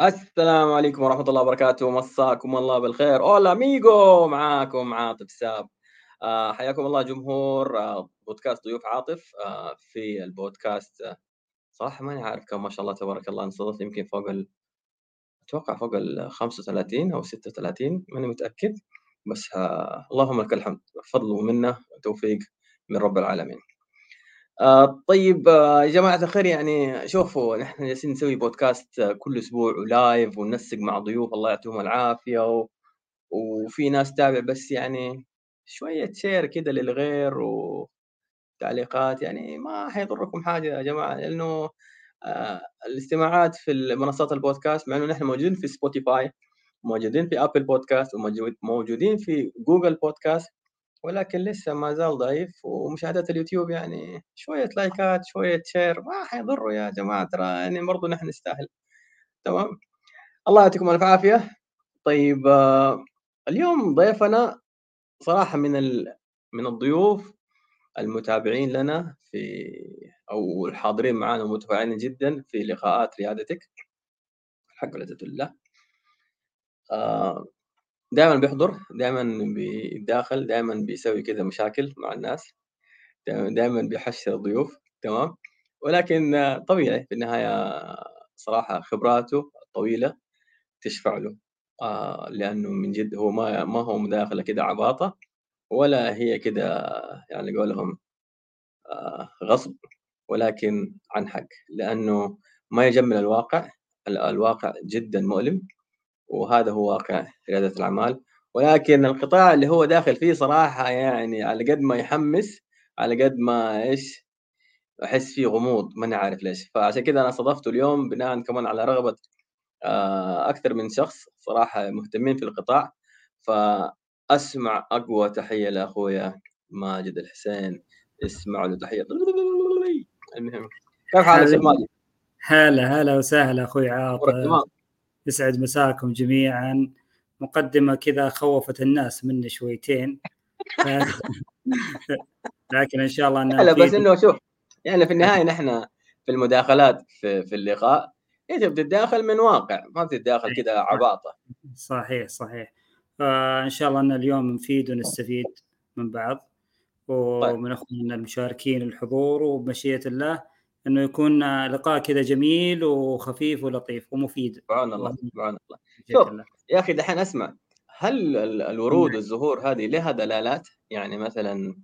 السلام عليكم ورحمة الله وبركاته. مساكم الله بالخير. أولا ميجو معاكم عاطف ساب. آه حياكم الله جمهور آه بودكاست ضيوف عاطف. آه في البودكاست آه صراحة ماني عارف كم ما شاء الله تبارك الله انصدفت يمكن فوق ال أتوقع فوق ال 35 أو 36 ماني متأكد. بس آه اللهم لك الحمد. فضل ومنة وتوفيق من رب العالمين. آه طيب آه يا جماعة الخير يعني شوفوا نحن جالسين نسوي بودكاست كل أسبوع ولايف وننسق مع ضيوف الله يعطيهم العافية و... وفي ناس تابع بس يعني شوية share كده للغير وتعليقات يعني ما حيضركم حاجة يا جماعة لأنه آه الاستماعات في منصات البودكاست مع إنه نحن موجودين في سبوتيفاي موجودين في أبل بودكاست وموجودين في جوجل بودكاست ولكن لسه ما زال ضعيف ومشاهدات اليوتيوب يعني شوية لايكات شوية share ما حيضروا يا جماعة ترى يعني برضو نحن نستاهل. تمام؟ الله يعطيكم ألف عافية. طيب آه اليوم ضيفنا صراحة من ال... من الضيوف المتابعين لنا في أو الحاضرين معنا ومتفاعلين جدا في لقاءات ريادتك الحق والعزة لله دائما بيحضر دائما بيتداخل دائما بيسوي كذا مشاكل مع الناس دائما بيحشر الضيوف تمام؟ ولكن طبيعي في النهاية صراحة خبراته الطويله تشفع له. آه لأنه من جد هو ما ما هو مداخلة كده عباطة ولا هي كده يعني قولهم آه غصب ولكن عن حق. لأنه ما يجمل الواقع الواقع جدا مؤلم. وهذا هو واقع رياده الأعمال. ولكن القطاع اللي هو داخل فيه صراحة يعني على قد ما يحمس على قد ما إيش أحس فيه غموض ما عارف ليش. فعشان كذا أنا استضفته اليوم بناء كمان على رغبة أكثر من شخص صراحة مهتمين في القطاع. فأسمع أقوى تحية لأخويا ماجد الحسين. اسمع له تحية. المهم. كيف حالك يا ماجد؟ هلا هلا وسهلا أخوي عاطف. يسعد مساكم جميعا. مقدمة كذا خوفت الناس مني شويتين. لكن إن شاء الله لا بس إنه شوف يعني في النهاية نحن في المداخلات في, في اللقاء انت بتتداخل من واقع ما بتتداخل كذا عباطه صحيح صحيح. فإن شاء الله أن اليوم نفيد ونستفيد من بعض. ومن أخواننا المشاركين الحضور وبمشيئة الله إنه يكون لقاء كذا جميل وخفيف ولطيف ومفيد. سبحان الله سبحان الله. شوف يا أخي دحين أسمع هل الورود والزهور هذه لها دلالات؟ يعني مثلا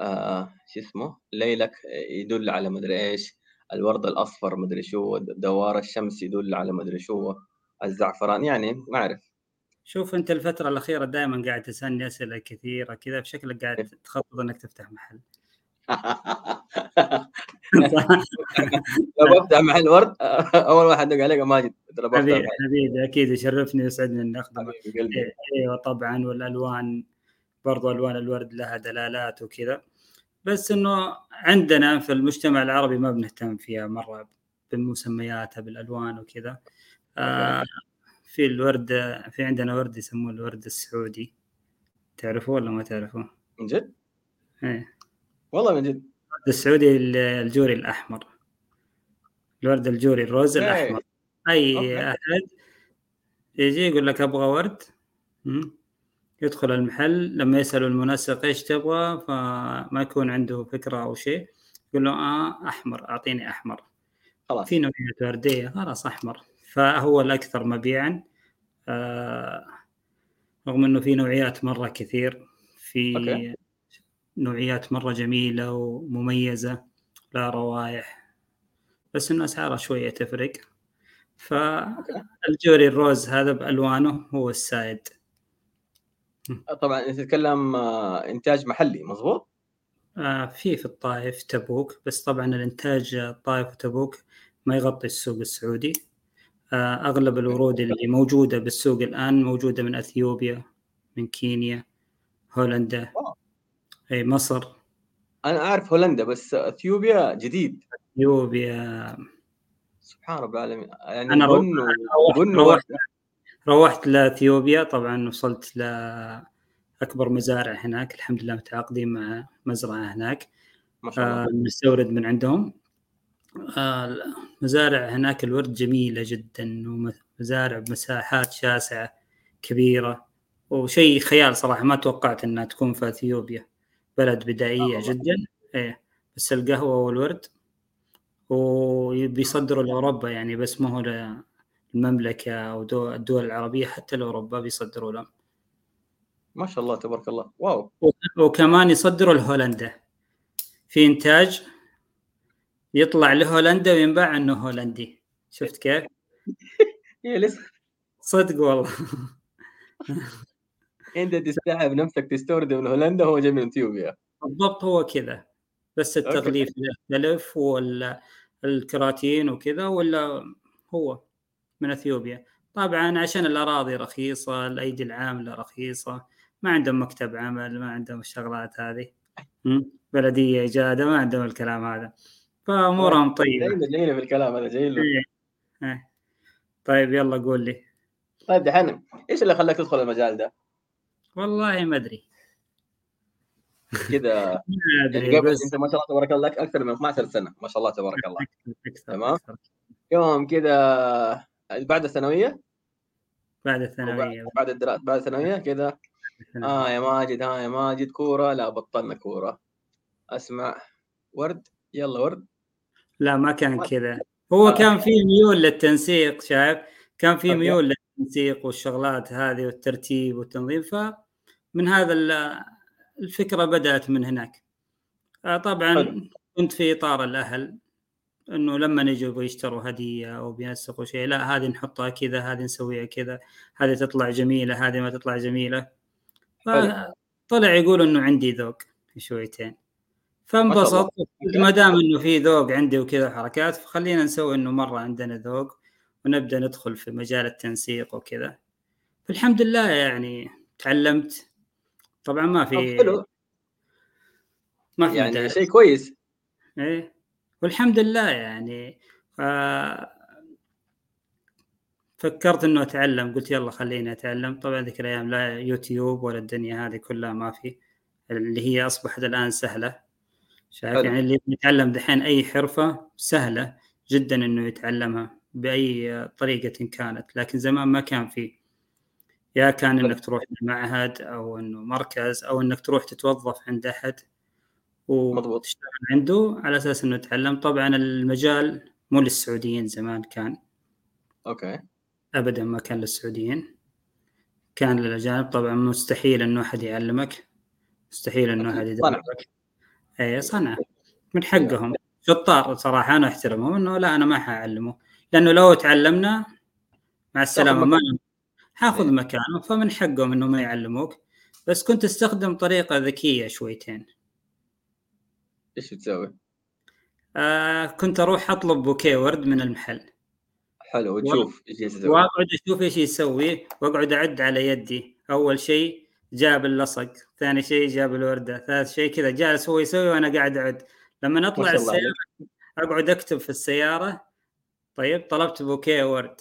آه شو اسمه؟ ليلك يدل على مدري إيش الورد الأصفر مدري شو دوار الشمس يدل على مدري شو الزعفران يعني ما أعرف. شوف أنت الفترة الأخيرة دائما قاعد تسألني أسئلة كثيرة كذا بشكلك قاعد تخطط إنك تفتح محل. لو بفتح محل ورد أول واحد دق عليك ماجد حبيبي حبيبي أكيد يشرفني ويسعدني إني أخدمك. أيوه طبعا والألوان برضو ألوان الورد لها دلالات وكذا. بس إنه عندنا في المجتمع العربي ما بنهتم فيها مرة بمسمياتها بالألوان وكذا. آه في الورد في عندنا ورد يسموه الورد السعودي. تعرفوه ولا ما تعرفوه؟ من جد؟ إيه. والله من جد. الورد السعودي الجوري الأحمر. الورد الجوري ال rose الأحمر. أي okay. أحد يجي يقول لك أبغى ورد. يدخل المحل لما يسألوا المنسق إيش تبغى فما يكون عنده فكرة أو شيء يقول له آه أحمر أعطيني أحمر. خلاص. في نوعية وردية خلاص أحمر. فهو الأكثر مبيعا. آه رغم إنه في نوعيات مرة كثير في okay. نوعيات مرة جميلة ومميزة لا روائح بس إنه اسعارها شوية تفرق. فالجوري الروز هذا بألوانه هو السائد. طبعا انت تتكلم إنتاج محلي مضبوط؟ آه في في الطائف تبوك بس طبعا الإنتاج الطائف وتبوك ما يغطي السوق السعودي. آه أغلب الورود اللي موجودة بالسوق الآن موجودة من أثيوبيا من كينيا هولندا أي مصر. أنا أعرف هولندا بس إثيوبيا جديد. إثيوبيا. سبحان رب العالمين. يعني أنا روحت, روحت, روحت لإثيوبيا. طبعا وصلت لاكبر مزارع هناك. الحمد لله متعاقدين مع مزرعة هناك. ما شاء الله. آه نستورد من عندهم. آه مزارع هناك الورد جميلة جدا مزارع بمساحات شاسعة كبيرة. وشيء خيال صراحة ما توقعت إنها تكون في إثيوبيا. بلد بدائية آه جدا. إيه بس القهوة والورد. وبيصدروا لأوروبا يعني بس ما هو المملكه أو الدول العربية حتى لأوروبا بيصدروا لهم. ما شاء الله تبارك الله. واو. وكمان يصدروا لهولندا. في إنتاج يطلع لهولندا وينباع إنه هولندي. شفت كيف؟ لسه. صدق والله. أنت تستعب نفسك تستورد من هولندا هو جاي من إثيوبيا. بالضبط هو كذا. بس التغليف يختلف والكراتين وكذا ولا هو من إثيوبيا. طبعا عشان الأراضي رخيصة الأيدي العاملة رخيصة ما عندهم مكتب عمل ما عندهم الشغلات هذه. بلدية اجاده ما عندهم الكلام هذا. فأمورهم طيبة. جايين جايين في الكلام هذا جايين له. إيه. إيه. طيب يلا قول لي. طيب دحين إيش اللي خلاك تدخل المجال ده؟ والله ما أدري. كذا يعني قبل أنت ما شاء الله تبارك الله أكثر من 12 سنة. ما شاء الله تبارك الله. تمام؟ يوم كذا بعد الثانوية؟ بعد الثانوية. بعد الدراسه بعد الثانوية كذا آه يا ماجد ها يا ماجد كورة؟ لا بطلنا كورة. أسمع. ورد؟ يلا ورد. لا ما كان كذا. هو آه. كان في ميول للتنسيق شايف؟ كان في ميول للتنسيق والشغلات هذه والترتيب والتنظيم فمن هذا الفكرة بدأت من هناك. آه، طبعا. كنت في إطار الأهل إنه لما يجوا يشتروا هدية أو بينسقوا شيء لا هذه نحطها كذا هذه نسويها كذا هذه تطلع جميلة هذه ما تطلع جميلة. طلع يقول إنه عندي ذوق شويتين. فانبسط ما دام إنه في ذوق عندي وكذا حركات فخلينا نسوي إنه مرة عندنا ذوق ونبدأ ندخل في مجال التنسيق وكذا. فالحمد لله يعني تعلمت طبعا ما في حلو. ما في يعني شيء كويس. إيه. والحمد لله يعني ف... فكرت إنه أتعلم قلت يلا خليني أتعلم. طبعا ذيك الأيام لا يوتيوب ولا الدنيا هذه كلها ما في. اللي هي أصبحت الآن سهلة. شايف؟ يعني اللي يتعلم دحين أي حرفة سهلة جدا إنه يتعلمها بأي طريقة كانت. لكن زمان ما كان في. يا كان إنك تروح معهد أو إنه مركز أو إنك تروح تتوظف عند أحد وتشتغل عنده على أساس إنه تتعلم طبعا المجال مو للسعوديين زمان كان. أوكي. ابدا ما كان للسعوديين. كان للأجانب. طبعا مستحيل إنه أحد يعلمك. مستحيل إنه أحد يدربك. اي صنعه من حقهم. شطار صراحة أنا أحترمهم إنه لا أنا ما حأعلمه. لأنه لو تعلمنا مع السلامة ما حاخذ إيه. مكانه فمن حقهم انه ما يعلموك. بس كنت استخدم طريقة ذكية شويتين. إيش تسوي؟ آه كنت أروح أطلب بوكيه ورد من المحل. حلو وتشوف إيش يسوي. وأقعد أشوف إيش يسوي وأقعد أعد على يدي. أول شيء جاب اللصق ثاني شيء جاب الوردة ثالث شيء كذا. جالس هو يسوي وأنا قاعد أعد. لما أطلع السيارة أقعد أكتب في السيارة طيب طلبت بوكيه ورد.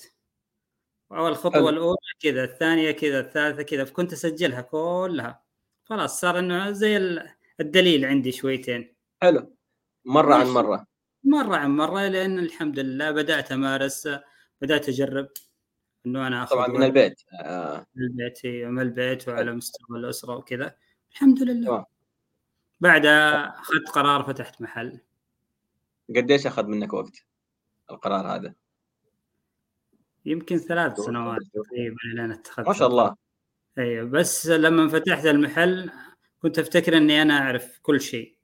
اول خطوه الأولى كذا الثانية كذا الثالثة كذا فكنت أسجلها كلها. خلاص صار إنه زي الدليل عندي شويتين. حلو. مرة عن مرة. مرة عن مرة لأن الحمد لله بدأت أمارس بدأت أجرب إنه أنا آخذ طبعا من البيت. آه. من البيت من البيت وعلى مستوى الأسرة وكذا. الحمد لله. آه. بعدها أخذت قرار فتحت محل. قديش أخذ منك وقت القرار هذا؟ يمكن ثلاث سنوات تقريبا لين اتخذت ما شاء الله. أيوه بس لما فتحت المحل كنت أفتكر إني أنا أعرف كل شيء.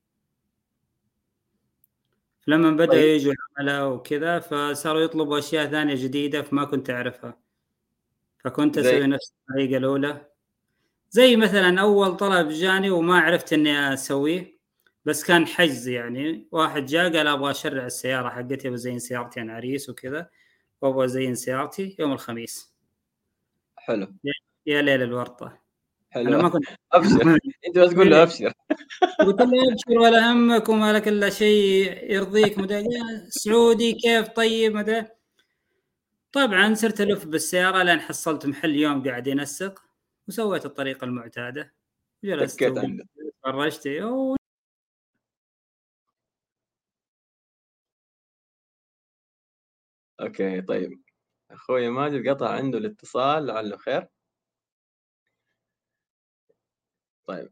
لما بدأ طيب. يجوا عملاء وكذا فصاروا يطلبوا أشياء ثانية جديدة فما كنت أعرفها. فكنت أسوي نفس الطريقة الأولى. زي مثلا أول طلب جاني وما عرفت إني أسويه بس كان حجز يعني. واحد جاء قال أبغى أشرع السيارة حقتي بزين سيارتي أنا عريس وكذا. وابغى ازين سيارتي يوم الخميس. حلو. يا ليل الورطة. حلو. أنا ما كنت أبشر. أنت بس تقول له أبشر. قلت له أبشر ولا همك وما لك إلا شيء يرضيك مدى سعودي كيف؟ طيب مدى طبعا صرت ألف بالسيارة لين حصلت محل يوم قاعد ينسق وسويت الطريقة المعتادة. جلست فرجت أوكي طيب. أخوي ماجد قطع عنده الاتصال لعله خير. طيب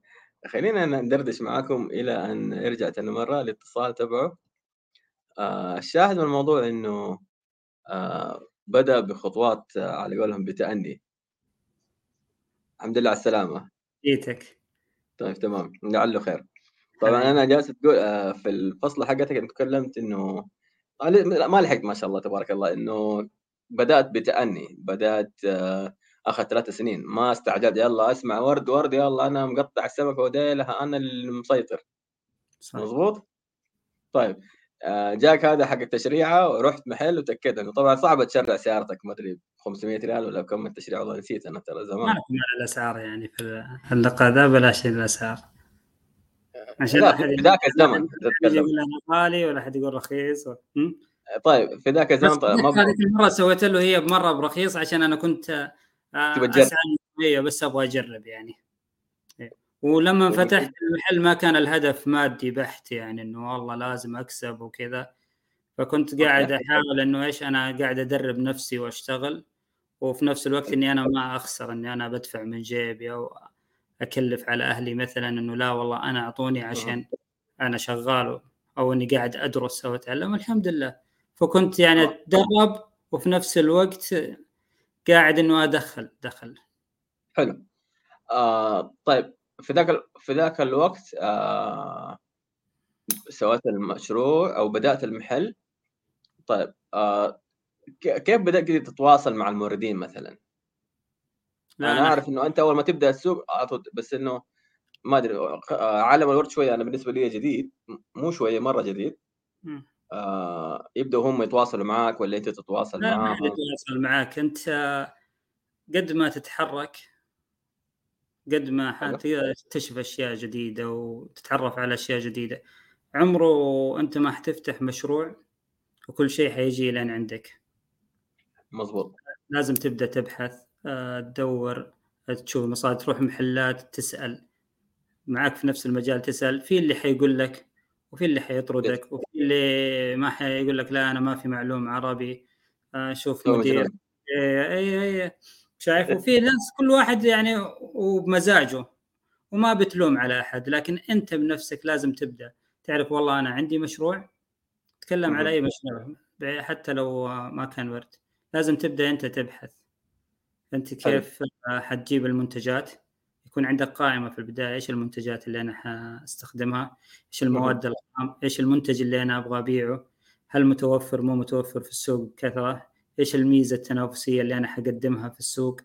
خلينا ندردش معاكم إلى أن يرجع تاني مرة الاتصال تبعه. آه الشاهد من الموضوع إنه آه بدأ بخطوات آه على قولهم بتأني. الحمد لله على السلامة. جيتك. طيب تمام. لعله خير. طبعا أنا جالس تقول آه في الفصل حقتك أنت تكلمت إنه ما لحقت ما شاء الله تبارك الله إنه بدأت بتأني بدأت آه اخذ ثلاث سنين. ما استعجلت يلا أسمع ورد ورد يلا أنا مقطع السمكه وديلها أنا المسيطر. صح. مظبوط طيب آه، جاك هذا حق التشريعة ورحت محل وتأكدت إنه طبعا صعب تشرع سيارتك ما أدري 500 ريال ولا كم التشريع والله نسيت أنا ترى زمان. ما الاسعار يعني في اللقاء ذا بلاش الاسعار عشان في ذاك الزمن يقول أنا غالي ولا حد يقول رخيص و... طيب في ذاك الزمن طيب هذيك المرة سويت له هي مره برخيص عشان أنا كنت اسعى بس أبغى أجرب يعني. إيه. ولما فتحت المحل ما كان الهدف مادي بحت يعني إنه والله لازم أكسب وكذا. فكنت قاعد أحاول إنه إيش أنا قاعد أدرب نفسي وأشتغل وفي نفس الوقت إني أنا ما أخسر إني أنا بدفع من جيبي أو أكلف على أهلي مثلا إنه لا والله أنا أعطوني عشان أنا شغال أو إني قاعد أدرس أو أتعلم الحمد لله. فكنت يعني اتدرب وفي نفس الوقت قاعد إنه أدخل دخل. حلو. آه طيب في ذاك في ذاك الوقت آه سويت المشروع أو بدأت المحل. طيب آه كيف بدأت تتواصل مع الموردين مثلا؟ لا أنا أعرف إنه أنت أول ما تبدأ السوق بس إنه ما أدري آه، عالم الورد شوية أنا بالنسبة لي جديد مو شوية مرة جديد. آه يبدأوا هم يتواصلوا معك ولا أنت تتواصل معاهم؟ لا ما يتواصل معك أنت قد ما تتحرك قد ما تكتشف أشياء جديدة وتتعرف على أشياء جديدة. عمره أنت ما حتفتح مشروع وكل شيء حيجي لين عندك. مظبوط. لازم تبدأ تبحث. تدور تشوف مصادر تروح محلات تسأل. معك في نفس المجال تسأل في اللي حيقول لك وفي اللي حيطردك وفي اللي ما حيقول لك لا أنا ما في معلوم عربي آه، شوف مدير اي اي اي شايف؟ وفي ناس كل واحد يعني وبمزاجه وما بتلوم على أحد لكن أنت بنفسك لازم تبدأ. تعرف والله أنا عندي مشروع تكلم على أي مشروع حتى لو ما كان ورد. لازم تبدأ أنت تبحث. أنت كيف حتجيب المنتجات؟ يكون عندك قائمة في البداية إيش المنتجات اللي أنا حأستخدمها؟ إيش المواد الخام إيش المنتج اللي أنا أبغى أبيعه؟ هل متوفر مو متوفر في السوق بكثرة؟ إيش الميزة التنافسية اللي أنا حقدمها في السوق؟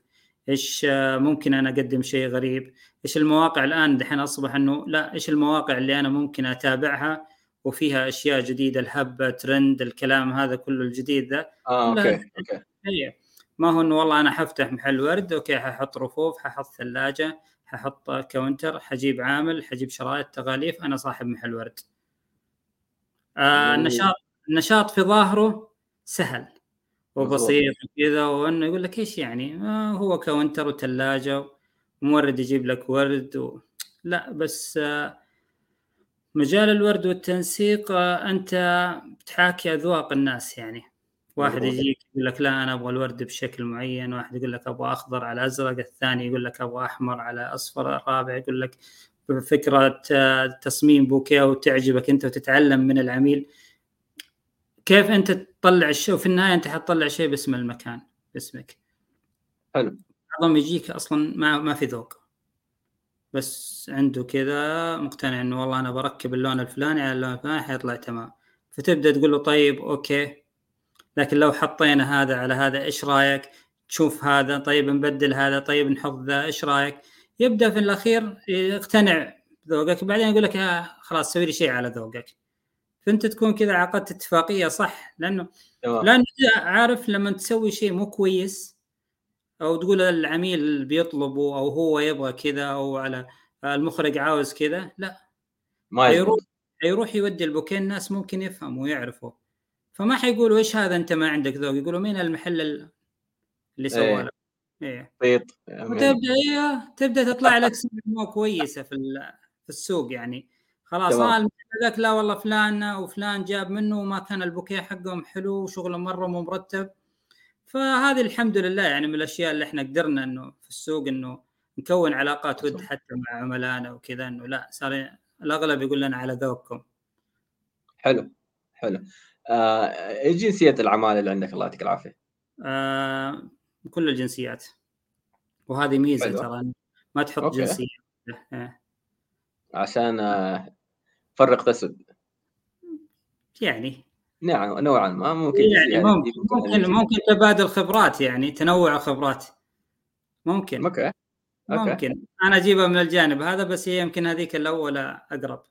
إيش ممكن أنا أقدم شيء غريب؟ إيش المواقع الآن دحين أصبح إنه لا إيش المواقع اللي أنا ممكن أتابعها؟ وفيها أشياء جديدة الهبة ترند الكلام هذا كله الجديد ذا آه okay okay. ما هو إنه والله أنا حفتح محل ورد okay ححط رفوف ححط ثلاجة ححط counter حجيب عامل حجيب شرايط تغاليف أنا صاحب محل ورد. آه النشاط النشاط في ظاهره سهل وبسيط وكذا وإنه يقول لك إيش يعني؟ آه هو counter وثلاجه ومورد يجيب لك ورد و... لا بس آه مجال الورد والتنسيق آه أنت بتحاكي أذواق الناس يعني. واحد يجيك يقول لك لا أنا أبغى الورد بشكل معين. واحد يقول لك أبغى أخضر على أزرق. الثاني يقول لك أبغى أحمر على أصفر. الرابع يقول لك فكره تصميم بوكيه وتعجبك أنت وتتعلم من العميل. كيف أنت تطلع الشيء؟ وفي النهاية أنت حتطلع شيء باسم المكان باسمك. حلو. بعضهم يجيك أصلا ما ما في ذوق. بس عنده كذا مقتنع إنه والله أنا بركب اللون الفلاني على اللون الفلاني حيطلع تمام. فتبدأ تقول له طيب okay. لكن لو حطينا هذا على هذا إيش رأيك؟ تشوف هذا طيب نبدل هذا طيب نحط ذا إيش رأيك؟ يبدأ في الأخير يقتنع بذوقك بعدين يقول لك آه خلاص سوي لي شيء على ذوقك. فأنت تكون كذا عقدت اتفاقية صح؟ لأنه لأنه عارف لما تسوي شيء مو كويس أو تقول العميل بيطلبه أو هو يبغى كذا أو على المخرج عاوز كذا لا. ما يروح يروح يودي البوكيه الناس ممكن يفهموا ويعرفوا. فما حيقولوا إيش هذا أنت ما عندك ذوق؟ يقولوا مين المحل اللي سوى إيه. لك؟ إيه. طيب وتبدأ إيه تبدأ تطلع لك مو كويسة في في السوق يعني. خلاص آه المحل ذاك لا والله فلان وفلان جاب منه وما كان البوكيه حقهم حلو وشغله مرة مو مرتب. فهذه الحمد لله يعني من الأشياء اللي إحنا قدرنا إنه في السوق إنه نكون علاقات ود حتى مع عملائنا وكذا إنه لا صار الأغلب يقول لنا على ذوقكم. حلو حلو. آه، إيش جنسية العمالة اللي عندك؟ الله يعطيك العافية؟ آه، كل الجنسيات. وهذه ميزة ترى ما تحط okay. جنسية. إيه. عشان آه، فرق تسد يعني. نعم نوعا ما. ممكن يعني, يعني ممكن ممكن, ممكن تبادل خبرات يعني تنوع خبرات ممكن. okay. ممكن. أنا أجيبها من الجانب هذا بس هي يمكن هذيك الأولى أقرب.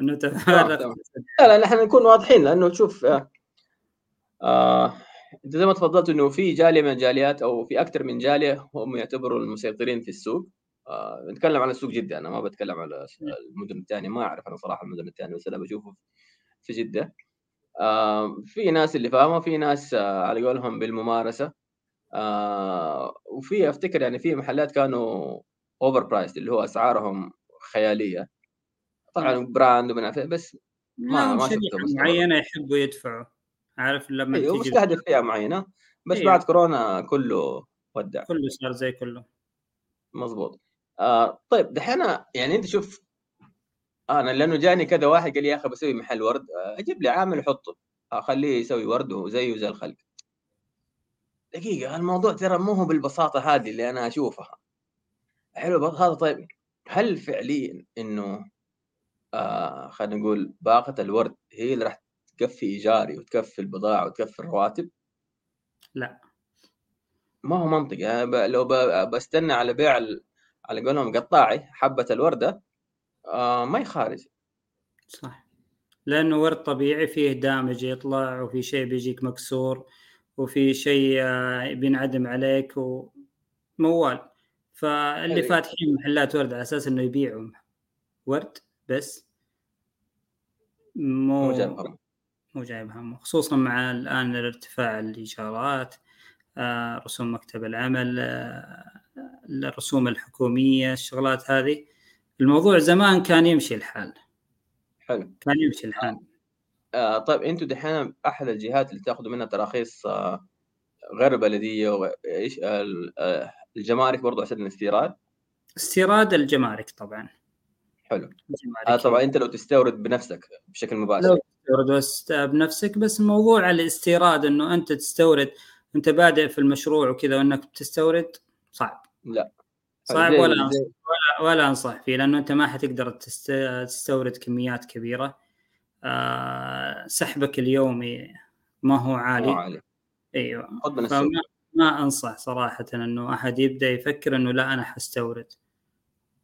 إنه تبادل لا لا نحن نكون واضحين لأنه تشوف آه, آه إنت زي ما تفضلت إنه في جالية من الجاليات أو في أكثر من جالية هم يعتبروا المسيطرين في السوق. آه نتكلم عن السوق جدة أنا ما بتكلم على المدن الثانية ما أعرف أنا صراحة المدن الثانية بس أنا بشوفه في جدة. آه في ناس اللي فاهمه في ناس آه على قولهم بالممارسة. آه وفي أفتكر يعني في محلات كانوا over price اللي هو أسعارهم خيالية. طبعا. brand ومن بس ما ما شفته معينة يحبوا يدفعوا. عارف لما أيوه مستهدف فئة معينة. بس أيوه. بعد كورونا كله ودع. كله صار زي كله. مظبوط. آه طيب دحين يعني أنت شوف أنا لأنه جاني كذا واحد قال لي يا أخي بسوي محل ورد أجيب لي عامل أحطه. اخليه يسوي ورد وزيه زي الخلق. دقيقة الموضوع ترى مو هو بالبساطة هذه اللي أنا أشوفها. حلو هذا طيب هل فعليا إنه آه خلينا نقول باقة الورد هي اللي راح تكفي إيجاري وتكفي البضاعة وتكفي الرواتب؟ لا. ما هو منطقي. يعني لو بستنى على بيع على قولهم قطاعي حبة الوردة آه ما يخارج صح. لأنه ورد طبيعي فيه دامج يطلع وفي شيء بيجيك مكسور وفي شيء آه، بينعدم عليك وموال فاللي فاتحين محلات ورد على أساس إنه يبيعوا ورد بس مو جايب همه مو جايب همه خصوصا مع الآن ارتفاع الايجارات آه، رسوم مكتب العمل آه، الرسوم الحكومية الشغلات هذه. الموضوع زمان كان يمشي الحال. حلو. كان يمشي الحال. آه طيب أنتم دحين أحد الجهات اللي تأخذوا منها تراخيص آه غير بلديه إيش آه الجمارك برضو عشان الاستيراد؟ استيراد الجمارك طبعا. حلو. آه طبعا أنت لو تستورد بنفسك بشكل مباشر. لو تستورد بنفسك بس موضوع الاستيراد إنه أنت تستورد أنت بادئ في المشروع وكذا وإنك تستورد صعب. لا. صعب ولا أنصح ولا, ولا أنصح فيه لأنه أنت ما حتقدر تستورد كميات كبيرة. آه سحبك اليومي ما هو عالي, عالي. أيوه. ما أنصح صراحة إنه أحد يبدأ يفكر إنه لا أنا حستورد.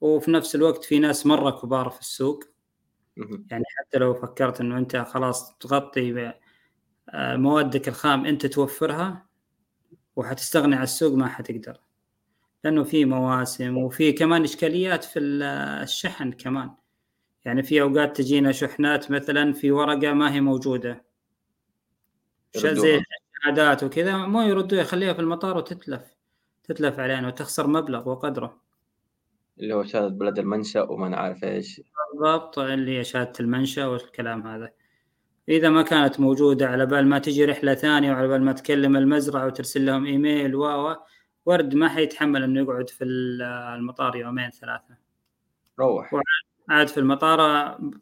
وفي نفس الوقت في ناس مرة كبار في السوق. يعني حتى لو فكرت إنه أنت خلاص تغطي آه، موادك الخام أنت توفرها وحتستغني عن السوق ما حتقدر. لأنه في مواسم وفي كمان إشكاليات في الشحن كمان. يعني في أوقات تجينا شحنات مثلا في ورقة ما هي موجودة. زي الشهادات وكذا مو يردوا يخليها في المطار وتتلف تتلف علينا وتخسر مبلغ وقدره. اللي هو شهادة بلد المنشأ وما نعرف إيش. بالضبط اللي هي شهادة المنشأ والكلام هذا. إذا ما كانت موجودة على بال ما تجي رحلة ثانية وعلى بال ما تكلم المزرعة وترسل لهم إيميل و ورد ما حيتحمل إنه يقعد في المطار يومين ثلاثة. روح. عاد في المطار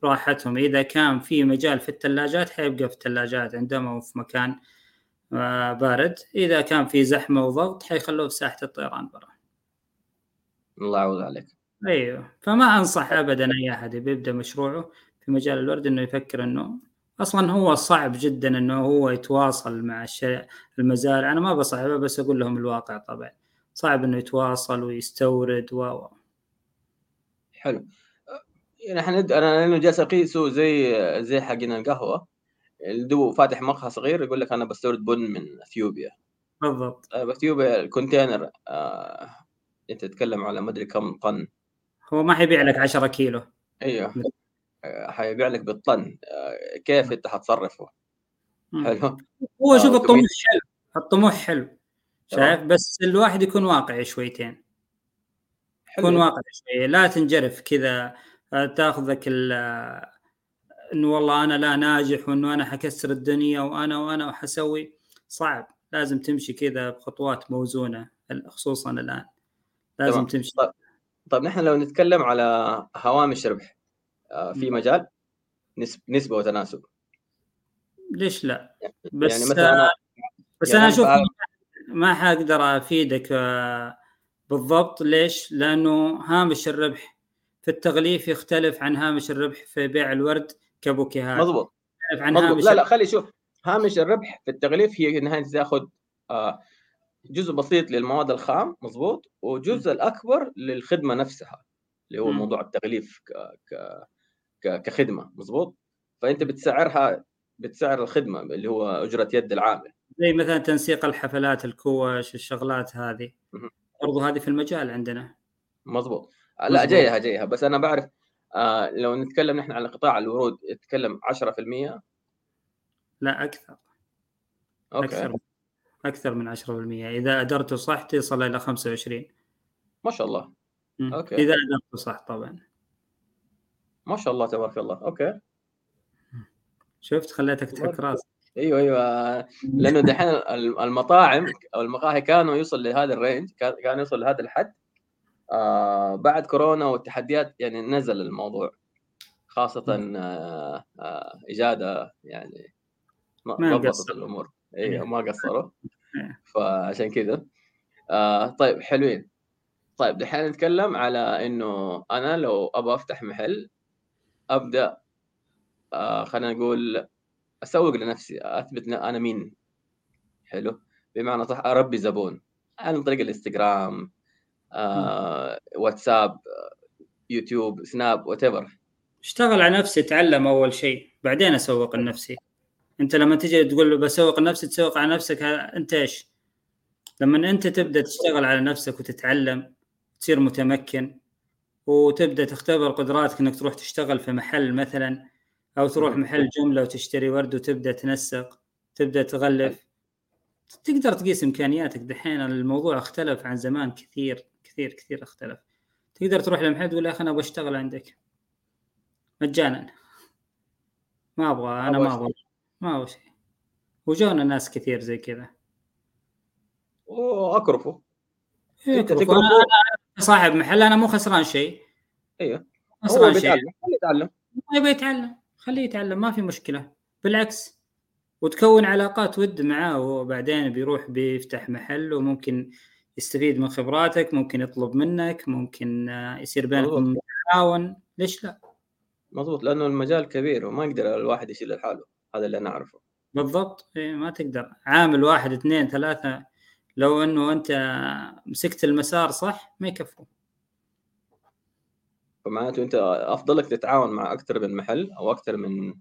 راحتهم. إذا كان في مجال في الثلاجات حيبقى في الثلاجات عندهم أو في مكان آه، بارد. إذا كان في زحمة وضغط حيخلوه في ساحة الطيران برا. الله يعوض عليك. أيوه. فما أنصح ابدا أي أحد بيبدا مشروعه في مجال الورد إنه يفكر إنه أصلا هو صعب جدا إنه هو يتواصل مع المزارع. أنا ما بصعبه بس أقول لهم الواقع طبعا. صعب إنه يتواصل ويستورد و حلو. يعني إحنا أنا لأنه جالس اقيسه زي زي حقنا القهوة. اللي فاتح مقهى صغير يقول لك أنا بستورد بن من إثيوبيا. بالضبط. طيب اثيوبيا الكونتينر آه انت تتكلم على ما أدري كم طن. هو ما حيبيع لك 10 كيلو. أيوه. حيبيع لك بالطن. كيف أنت حتصرفه؟ حلو. هو شوف الطموح حلو. الطموح حلو. شايف؟ بس الواحد يكون واقعي شويتين. يكون واقعي شوي لا تنجرف كذا. تاخذك إنه والله أنا لا ناجح وإنه أنا حكسر الدنيا وأنا وأنا وحسوي. صعب. لازم تمشي كذا بخطوات موزونة خصوصا الآن. لازم تمام. تمشي طيب. طيب نحن لو نتكلم على هوامش ربح آه، في مجال نسبة وتناسب ليش لا؟ يعني بس يعني مثلا بس يعني أنا أشوف ما حقدر أفيدك آه، بالضبط ليش؟ لأنه هامش الربح في التغليف يختلف عن هامش الربح في بيع الورد كبوكيهات مضبوط عن مضبوط. هامش لا لا خلي شوف هامش الربح في التغليف هي انها تاخذ آه، جزء بسيط للمواد الخام مضبوط وجزء الأكبر للخدمة نفسها اللي هو م. موضوع التغليف ك... ك... ك... كخدمة مضبوط فأنت بتسعرها بتسعر الخدمة اللي هو أجرة يد العامل. زي مثلا تنسيق الحفلات الكوش الشغلات هذه. برضو هذه في المجال عندنا. مضبوط لا جايها جايها. بس أنا بعرف آه لو نتكلم نحن على قطاع الورود يتكلم 10% لا أكثر. okay. أكثر. أكثر من 10% إذا ادرته صح تصل إلى 25 ما شاء الله. okay. إذا أدرته صح طبعا. ما شاء الله تبارك الله. okay. شفت؟ خليتك تفك راسك. أيوه أيوه. لأنه دحين المطاعم أو المقاهي كانوا يوصل لهذا ال range كان يوصل لهذا الحد. آه بعد كورونا والتحديات يعني نزل الموضوع. خاصة آه آه إجادة يعني ما ضبطت الأمور. أيوه ما قصروا. فعشان كذا. آه طيب حلوين. طيب دحين نتكلم على إنه أنا لو أبغى أفتح محل أبدأ آه خلينا نقول أسوق لنفسي أثبت أنا مين. حلو؟ بمعنى صح أربي زبون عن طريق الإنستغرام آه واتساب يوتيوب سناب وات اشتغل على نفسي اتعلم أول شيء بعدين أسوق لنفسي. انت لما تجي تقول له بسوق لنفسي تسوق على نفسك انت إيش؟ لما انت تبدأ تشتغل على نفسك وتتعلم تصير متمكن وتبدأ تختبر قدراتك إنك تروح تشتغل في محل مثلا أو تروح محل جملة وتشتري ورد وتبدأ تنسق تبدأ تغلف. تقدر تقيس إمكانياتك. دحين الموضوع اختلف عن زمان كثير كثير كثير اختلف. تقدر تروح لمحل تقول يا أخي أنا أبغى أشتغل عندك. مجانا. ما أبغى أنا ما أبغى. ما هو شيء. وجونا ناس كثير زي كذا. واكرفوا إيه أنا, أنا صاحب محل أنا مو خسران شيء. أيوه. خسران شيء. خليه يتعلم. يبغى يتعلم. خليه يتعلم ما في مشكلة. بالعكس. وتكون علاقات ود معاه وبعدين بيروح بيفتح محل وممكن يستفيد من خبراتك ممكن يطلب منك ممكن يصير بينكم تعاون ليش لا؟ مضبوط لأنه المجال كبير وما يقدر الواحد يشيل لحاله. هذا اللي أنا أعرفه. بالضبط. إيه ما تقدر. عامل واحد اثنين ثلاثة لو إنه أنت مسكت المسار صح ما يكفوا فمعناته أنت افضل لك تتعاون مع أكثر من محل أو أكثر من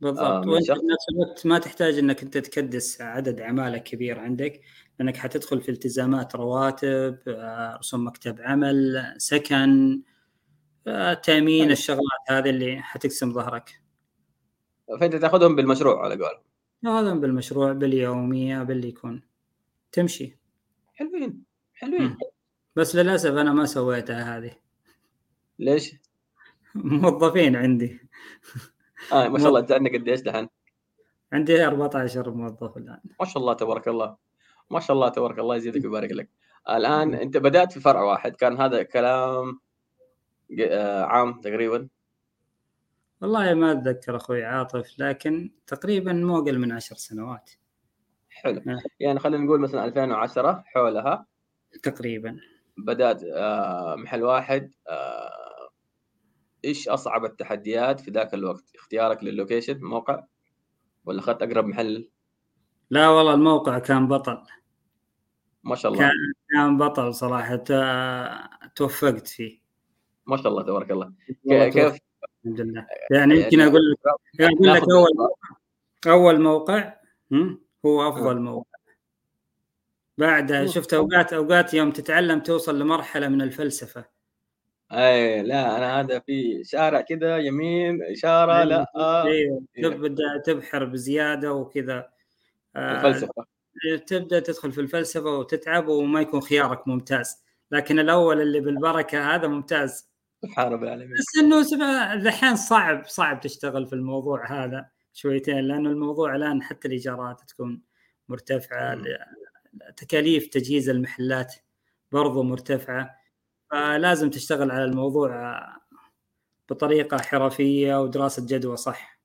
بالضبط. آه وأنت في نفس الوقت ما تحتاج إنك أنت تكدس عدد عماله كبير عندك لأنك حتدخل في التزامات رواتب آه، رسوم مكتب عمل سكن آه، تأمين طيب. الشغلات هذه اللي حتقسم ظهرك. فأنت تأخذهم بالمشروع على قولهم. تأخذهم بالمشروع باليومية باللي يكون تمشي. حلوين حلوين. بس للأسف أنا ما سويتها هذه. ليش؟ موظفين عندي. آه ما شاء الله. أنت عندك قد إيش دحين؟ عندي 14 موظف الآن. ما شاء الله تبارك الله. ما شاء الله تبارك الله. يزيدك ويبارك لك. الآن أنت بدأت في فرع واحد. كان هذا كلام آه، عام تقريبا. والله ما أتذكر أخوي عاطف لكن تقريبا مو أقل من عشر سنوات. حلو. آه. يعني خلينا نقول مثلا 2010 حولها تقريبا. بدأت آه، محل واحد آه، إيش أصعب التحديات في ذاك الوقت؟ اختيارك للوكيشن موقع ولا أخذت أقرب محل؟ لا والله الموقع كان بطل. ما شاء الله. كان كان بطل صراحة توفقت فيه. ما شاء الله تبارك الله. كيف الحمد لله. يعني يمكن أقول لك أقول لك أول أول موقع هو أفضل موقع. بعدها شفت اوقات أوقات يوم تتعلم توصل لمرحلة من الفلسفة. اي لا أنا هذا في شارع كذا يمين إشارة لا أيوه. تبدا تبحر بزيادة وكذا. آه، الفلسفة. تبدأ تدخل في الفلسفة وتتعب وما يكون خيارك ممتاز. لكن الأول اللي بالبركة هذا ممتاز. سبحان رب العالمين. بس إنه الحين صعب صعب تشتغل في الموضوع هذا شويتين لأنه الموضوع الآن حتى الإيجارات تكون مرتفعة تكاليف تجهيز المحلات برضو مرتفعة. فلازم تشتغل على الموضوع بطريقة حرفية ودراسة جدوى صح؟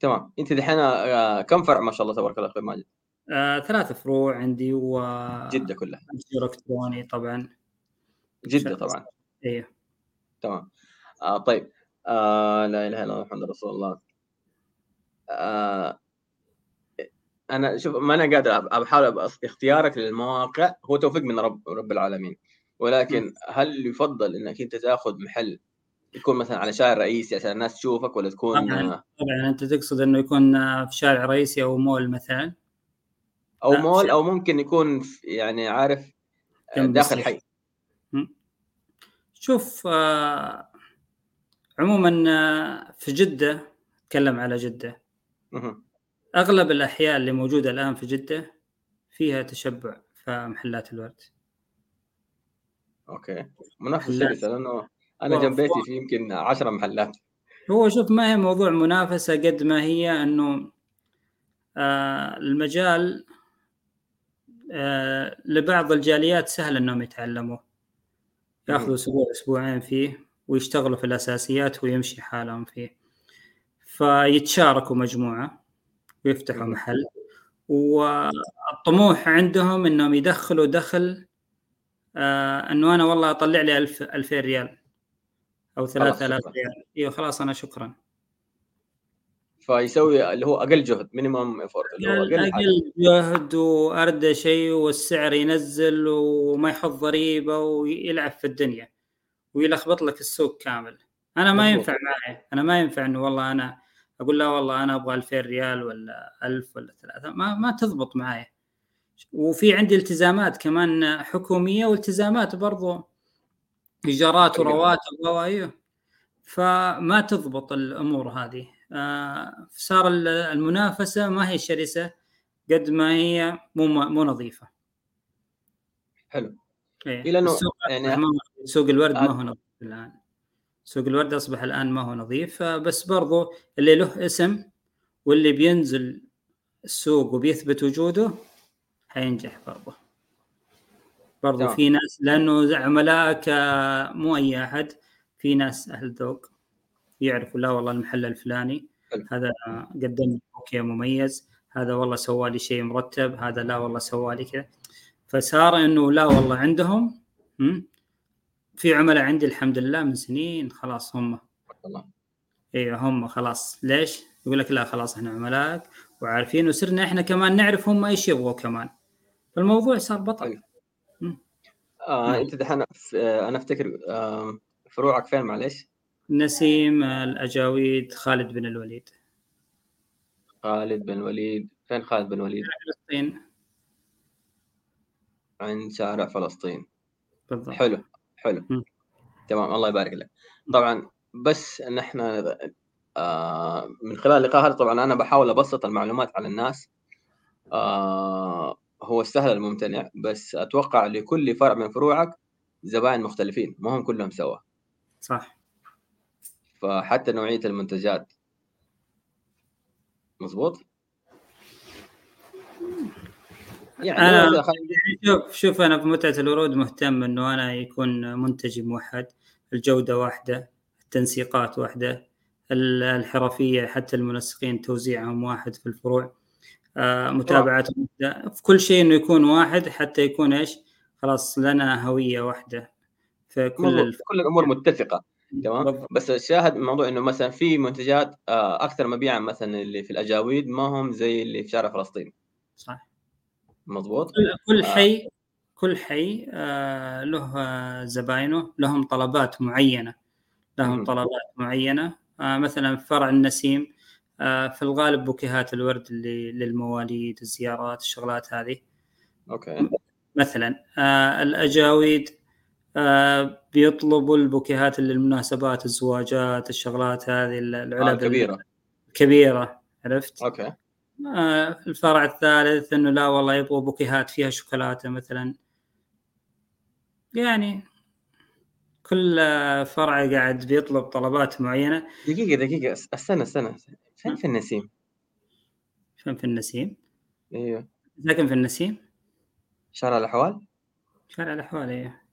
تمام. أنت دحين آه، كم فرع ما شاء الله تبارك الله أخوي ماجد؟ آه، ثلاث فروع عندي و جدة كلها. إلكتروني طبعا. جدة طبعا. أيوه تمام. آه طيب. آه لا إله إلا الله محمد رسول الله. آه أنا شوف ما أنا قادر بحاول اختيارك للمواقع هو توفيق من رب رب العالمين. ولكن هل يفضل إنك أنت تأخذ محل يكون مثلا على شارع رئيسي عشان الناس تشوفك ولا تكون طبعا, طبعا أنت تقصد إنه يكون في شارع رئيسي أو مول مثلا؟ أو مول أو ممكن يكون يعني عارف داخل حي شوف آه عموما آه، في جدة أتكلم على جدة. أغلب الأحياء اللي موجودة الآن في جدة فيها تشبع في محلات الورد. أوكي. منافسه شرسه لأنه أنا جنب بيتي في يمكن 10 محلات. هو شوف ما هي موضوع منافسه قد ما هي إنه آه المجال آه لبعض الجاليات سهل إنهم يتعلموا. ياخذوا أسبوع أسبوعين فيه ويشتغلوا في الأساسيات ويمشي حالهم فيه. فيتشاركوا مجموعة ويفتحوا محل. والطموح عندهم إنهم يدخلوا دخل آه إنه أنا والله أطلع لي 1000 2000 ريال أو 3000 ريال. إيوه خلاص أنا شكرا. فيسوي اللي هو أقل جهد minimum effort اللي هو أقل, أقل جهد وأردى شيء والسعر ينزل وما يحط ضريبة ويلعب في الدنيا ويلخبط لك السوق كامل. أنا ما ينفع معي أنا ما ينفع إنه والله أنا أقول لا والله أنا أبغى 2000 ريال ولا 1000 ولا ثلاثة ما ما تضبط معي. وفي عندي التزامات كمان حكومية والتزامات برضو إيجارات ورواتب وايوه فما تضبط الأمور هذه. صار المنافسة ما هي شرسة قد ما هي مو مو نظيفة. حلو. إيه. إلى انه يعني سوق الورد ما هو نظيف الآن. سوق الورد أصبح الآن ما هو نظيف. بس برضو اللي له اسم واللي بينزل السوق وبيثبت وجوده حينجح برضه برضه في ناس لأنه عملائك مو أي أحد في ناس أهل ذوق. يعرفوا لا والله المحل الفلاني هذا قدم أوكي مميز هذا والله سوى لي شيء مرتب هذا لا والله سوى لي كذا. فصار إنه لا والله عندهم في عملاء عندي الحمد لله من سنين خلاص هم. أيوه هم خلاص. ليش؟ يقول لك لا خلاص إحنا عملائك وعارفين وصرنا إحنا كمان نعرف هم إيش يبغوا كمان. فالموضوع صار بطل. آه أنت دحين آه أنا أفتكر آه فروعك فين معلش؟ نسيم الأجاويد خالد بن الوليد. خالد بن الوليد. فين خالد بن الوليد؟ فلسطين. عند شارع فلسطين. بالضبط. حلو حلو. م. تمام الله يبارك لك. طبعا بس إن إحنا آه من خلال اللقاء هذا طبعا أنا بحاول أبسط المعلومات على الناس. آه هو السهل الممتنع بس أتوقع لكل فرع من فروعك زبائن مختلفين ما هم كلهم سوا. صح. فحتى نوعية المنتجات. مظبوط؟ يعني أنا شوف شوف أنا في متعه الورود مهتم إنه أنا يكون منتجي موحد الجودة واحدة التنسيقات واحدة الحرفية حتى المنسقين توزيعهم واحد في الفروع آه متابعات في كل شيء إنه يكون واحد حتى يكون إيش؟ خلاص لنا هوية واحدة. في كل الف... كل الأمور متفقة. تمام؟ بس الشاهد الموضوع إنه مثلا في منتجات آه أكثر مبيعا مثلا اللي في الأجاويد ما هم زي اللي في شارع فلسطين. صح مضبوط؟ كل آه. حي. كل حي آه له زباينه لهم طلبات معينة. لهم م. طلبات معينة. مثلا فرع النسيم في الغالب بوكيهات الورد اللي للمواليد الزيارات الشغلات هذه. okay. مثلا الأجاويد آه بيطلبوا البوكيهات اللي للمناسبات الزواجات الشغلات هذه العلب آه كبيرة. كبيرة عرفت؟ okay. آه الفرع الثالث إنه لا والله يبغوا بوكيهات فيها شوكولاتة مثلا. يعني كل فرع قاعد بيطلب طلبات معينة. دقيقة دقيقة. استنى استنى. فين في النسيم؟ فين في النسيم؟ إيوه. ساكن في النسيم. شارع الأحوال؟ شارع الأحوال إيه.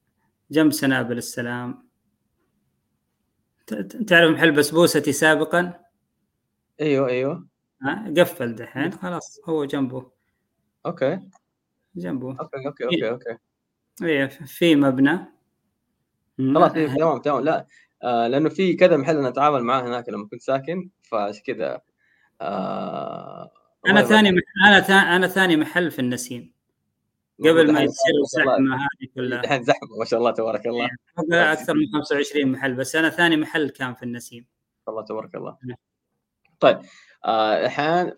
جنب سنابل السلام. تعرف محل بسبوستي سابقا؟ أيوه أيوه. ها قفل دحين خلاص هو جنبه. okay. جنبه. okay okay okay okay. إيه في مبنى. خلاص إيه تمام تمام. لا آه لأنه في كذا محل أنا أتعامل معاه هناك لما كنت ساكن فعشان كذا آه أنا ثاني محل أنا. أنا ثاني محل في النسيم. قبل ما يصير الزحمه هذه كلها الحين زحمة ما شاء الله تبارك الله أكثر من 25 محل بس أنا ثاني محل كان في النسيم الله تبارك الله طيب آه، الحين آه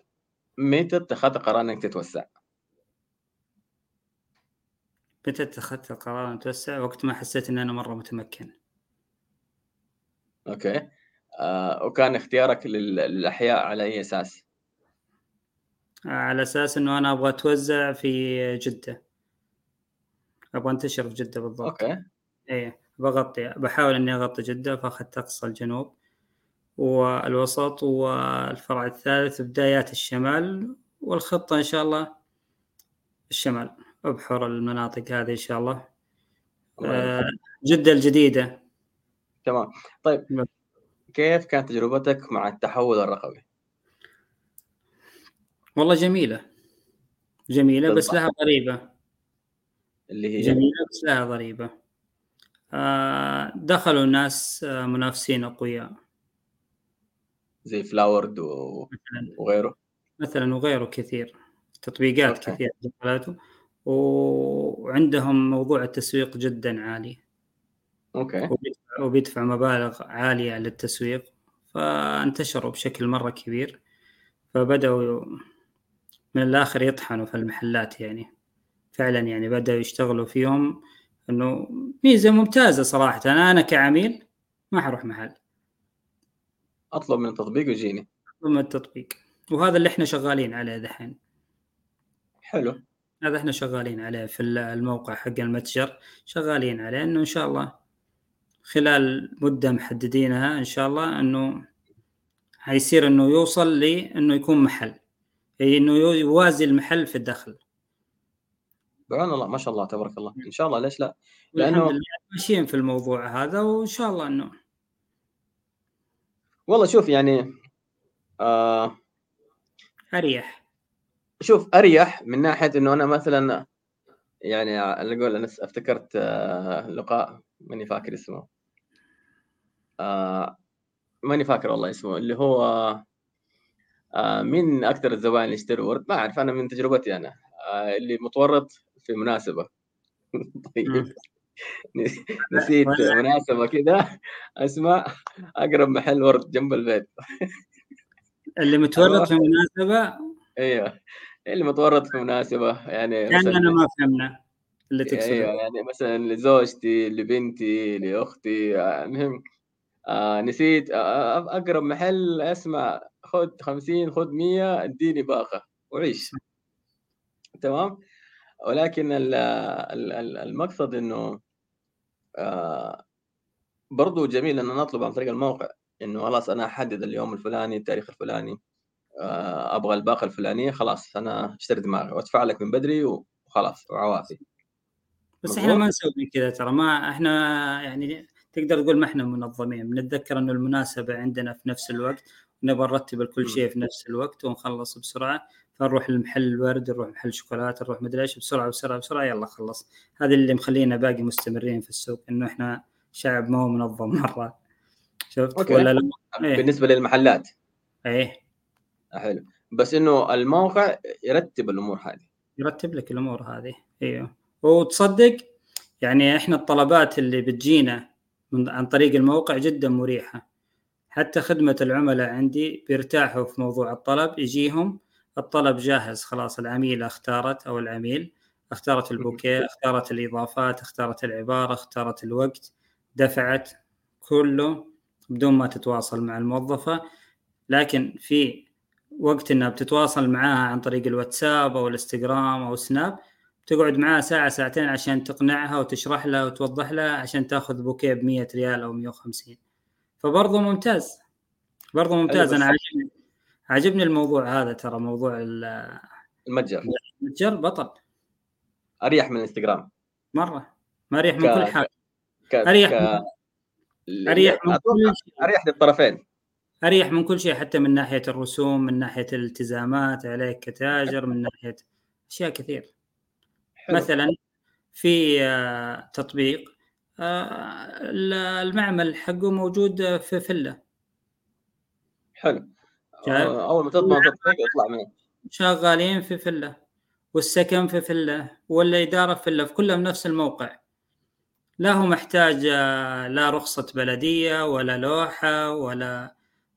متى اتخذت قرار إنك تتوسع؟ متى اتخذت القرار ان أتوسع؟ وقت ما حسيت إن أنا مرة متمكن. okay آه وكان اختيارك للأحياء على أي أساس؟ على أساس إنه أنا أبغى اتوزع في جدة. أبغى أنتشر في جدة بالضبط. okay. إيه بغطي بحاول إني أغطي جدة فأخذت أقصى الجنوب والوسط والفرع الثالث بدايات الشمال والخطة إن شاء الله الشمال. أبحر المناطق هذه إن شاء الله. آه جدة الجديدة. تمام. طيب كيف كانت تجربتك مع التحول الرقمي؟ والله جميلة. جميلة بس لها ضريبه اللي هي جميله بس لها ضريبه آه دخلوا ناس آه منافسين أقوياء. زي Floward وغيره. مثلا وغيره كثير. تطبيقات okay. كثير دخلته. وعندهم موضوع التسويق جدا عالي. أوكي. وبيدفع مبالغ عالية للتسويق. فانتشروا بشكل مرة كبير. فبدأوا من الآخر يطحنوا في المحلات يعني. فعلا يعني بدأوا يشتغلوا فيهم إنه ميزة ممتازة صراحة. أنا أنا كعميل ما حروح محل. أطلب من التطبيق ويجيني. أطلب من التطبيق. وهذا اللي إحنا شغالين عليه دحين. حلو. هذا إحنا شغالين عليه في الموقع حق المتجر. شغالين عليه إنه إن شاء الله خلال مدة محددينها إن شاء الله إنه حيصير إنه يوصل لأنه يكون محل. إي إنه يوازي المحل في الدخل. بعون الله ما شاء الله تبارك الله. إن شاء الله ليش لا؟ لأنه ماشيين في الموضوع هذا وإن شاء الله إنه والله شوف يعني آه أريح. شوف أريح من ناحية إنه أنا مثلا يعني أقول أنا افتكرت آه لقاء ماني فاكر اسمه. آه ماني فاكر والله اسمه اللي هو آه من أكثر الزبائن اللي يشتروا ورد؟ ما أعرف أنا من تجربتي أنا. آه اللي متورط في مناسبة. طيب. نسيت مناسبة كذا اسمع أقرب محل ورد جنب البيت. اللي متورط في مناسبة؟ أيوه. اللي متورط في مناسبة يعني كاننا ما فهمنا اللي تقصده. أيوه يعني مثلا لزوجتي لبنتي لأختي المهم. آه نسيت آه أقرب محل اسمع خذ 50 خذ 100 اديني باقة. وعيش. تمام؟ ولكن المقصد إنه آه برضو جميل ان نطلب عن طريق الموقع إنه خلاص أنا أحدد اليوم الفلاني التاريخ الفلاني آه أبغى الباقه الفلانيه خلاص أنا أشتري دماغي وادفع لك من بدري وخلاص وعوافي بس إحنا ما نسوي كذا ترى ما إحنا يعني تقدر تقول ما إحنا منظمين بنتذكر إنه المناسبة عندنا في نفس الوقت نبغى نرتب كل شيء في نفس الوقت ونخلص بسرعة. فنروح لمحل الورد نروح محل شوكولاتة نروح مدري إيش بسرعة بسرعة بسرعة يلا خلص. هذا اللي مخلينا باقي مستمرين في السوق إنه إحنا شعب ما هو منظم مرة. شفت؟ أوكي. ولا لا؟ إيه؟ بالنسبة للمحلات. إيه. حلو. بس إنه الموقع يرتب الأمور هذه. يرتب لك الأمور هذه. أيوه وتصدق يعني إحنا الطلبات اللي بتجينا من عن طريق الموقع جدا مريحة. حتى خدمة العملاء عندي بيرتاحوا في موضوع الطلب يجيهم الطلب جاهز خلاص العميلة اختارت أو العميل. اختارت البوكيه اختارت الإضافات اختارت العبارة اختارت الوقت دفعت كله بدون ما تتواصل مع الموظفة. لكن في وقت إنها بتتواصل معاها عن طريق الواتساب أو الإنستغرام أو سناب تقعد معاها ساعة ساعتين عشان تقنعها وتشرح لها وتوضح لها عشان تأخذ بوكيه ب 100 ريال أو 150 فبرضه ممتاز. برضه ممتاز. أنا عاجبني عجبني الموضوع هذا ترى موضوع المتجر. متجر بطل. أريح من الإنستغرام. مرة. ما أريح من ك... كل حاجة. ك... أريح ك... من... أريح من كل شيء. أريح للطرفين أريح من كل شيء حتى من ناحية الرسوم من ناحية الالتزامات عليك كتاجر من ناحية أشياء كثير. حلو. مثلا في آه، تطبيق آه، المعمل حقه موجود في فلة. حلو. أول ما تضمن التطبيق يطلع منه. شغالين في فله والسكن في فله والاداره في فله في كلهم نفس الموقع. لا هو محتاج لا رخصة بلدية ولا لوحة ولا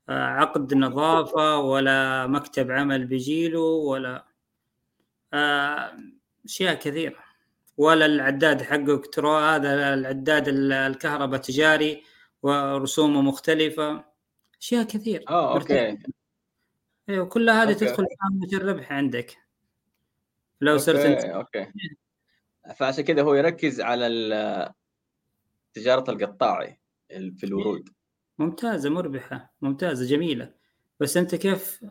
عقد نظافة ولا مكتب عمل بيجيله ولا أشياء كثيرة. ولا العداد حقك ترى هذا العداد الكهرباء تجاري ورسومه مختلفة. أشياء كثير آه okay. أيوه كل هذه تدخل في قائمه الربح عندك. لو صرت أنت. okay. فعشان كذا هو يركز على تجارة القطاعي في الورود. ممتازة مربحة ممتازة جميلة. بس أنت كيف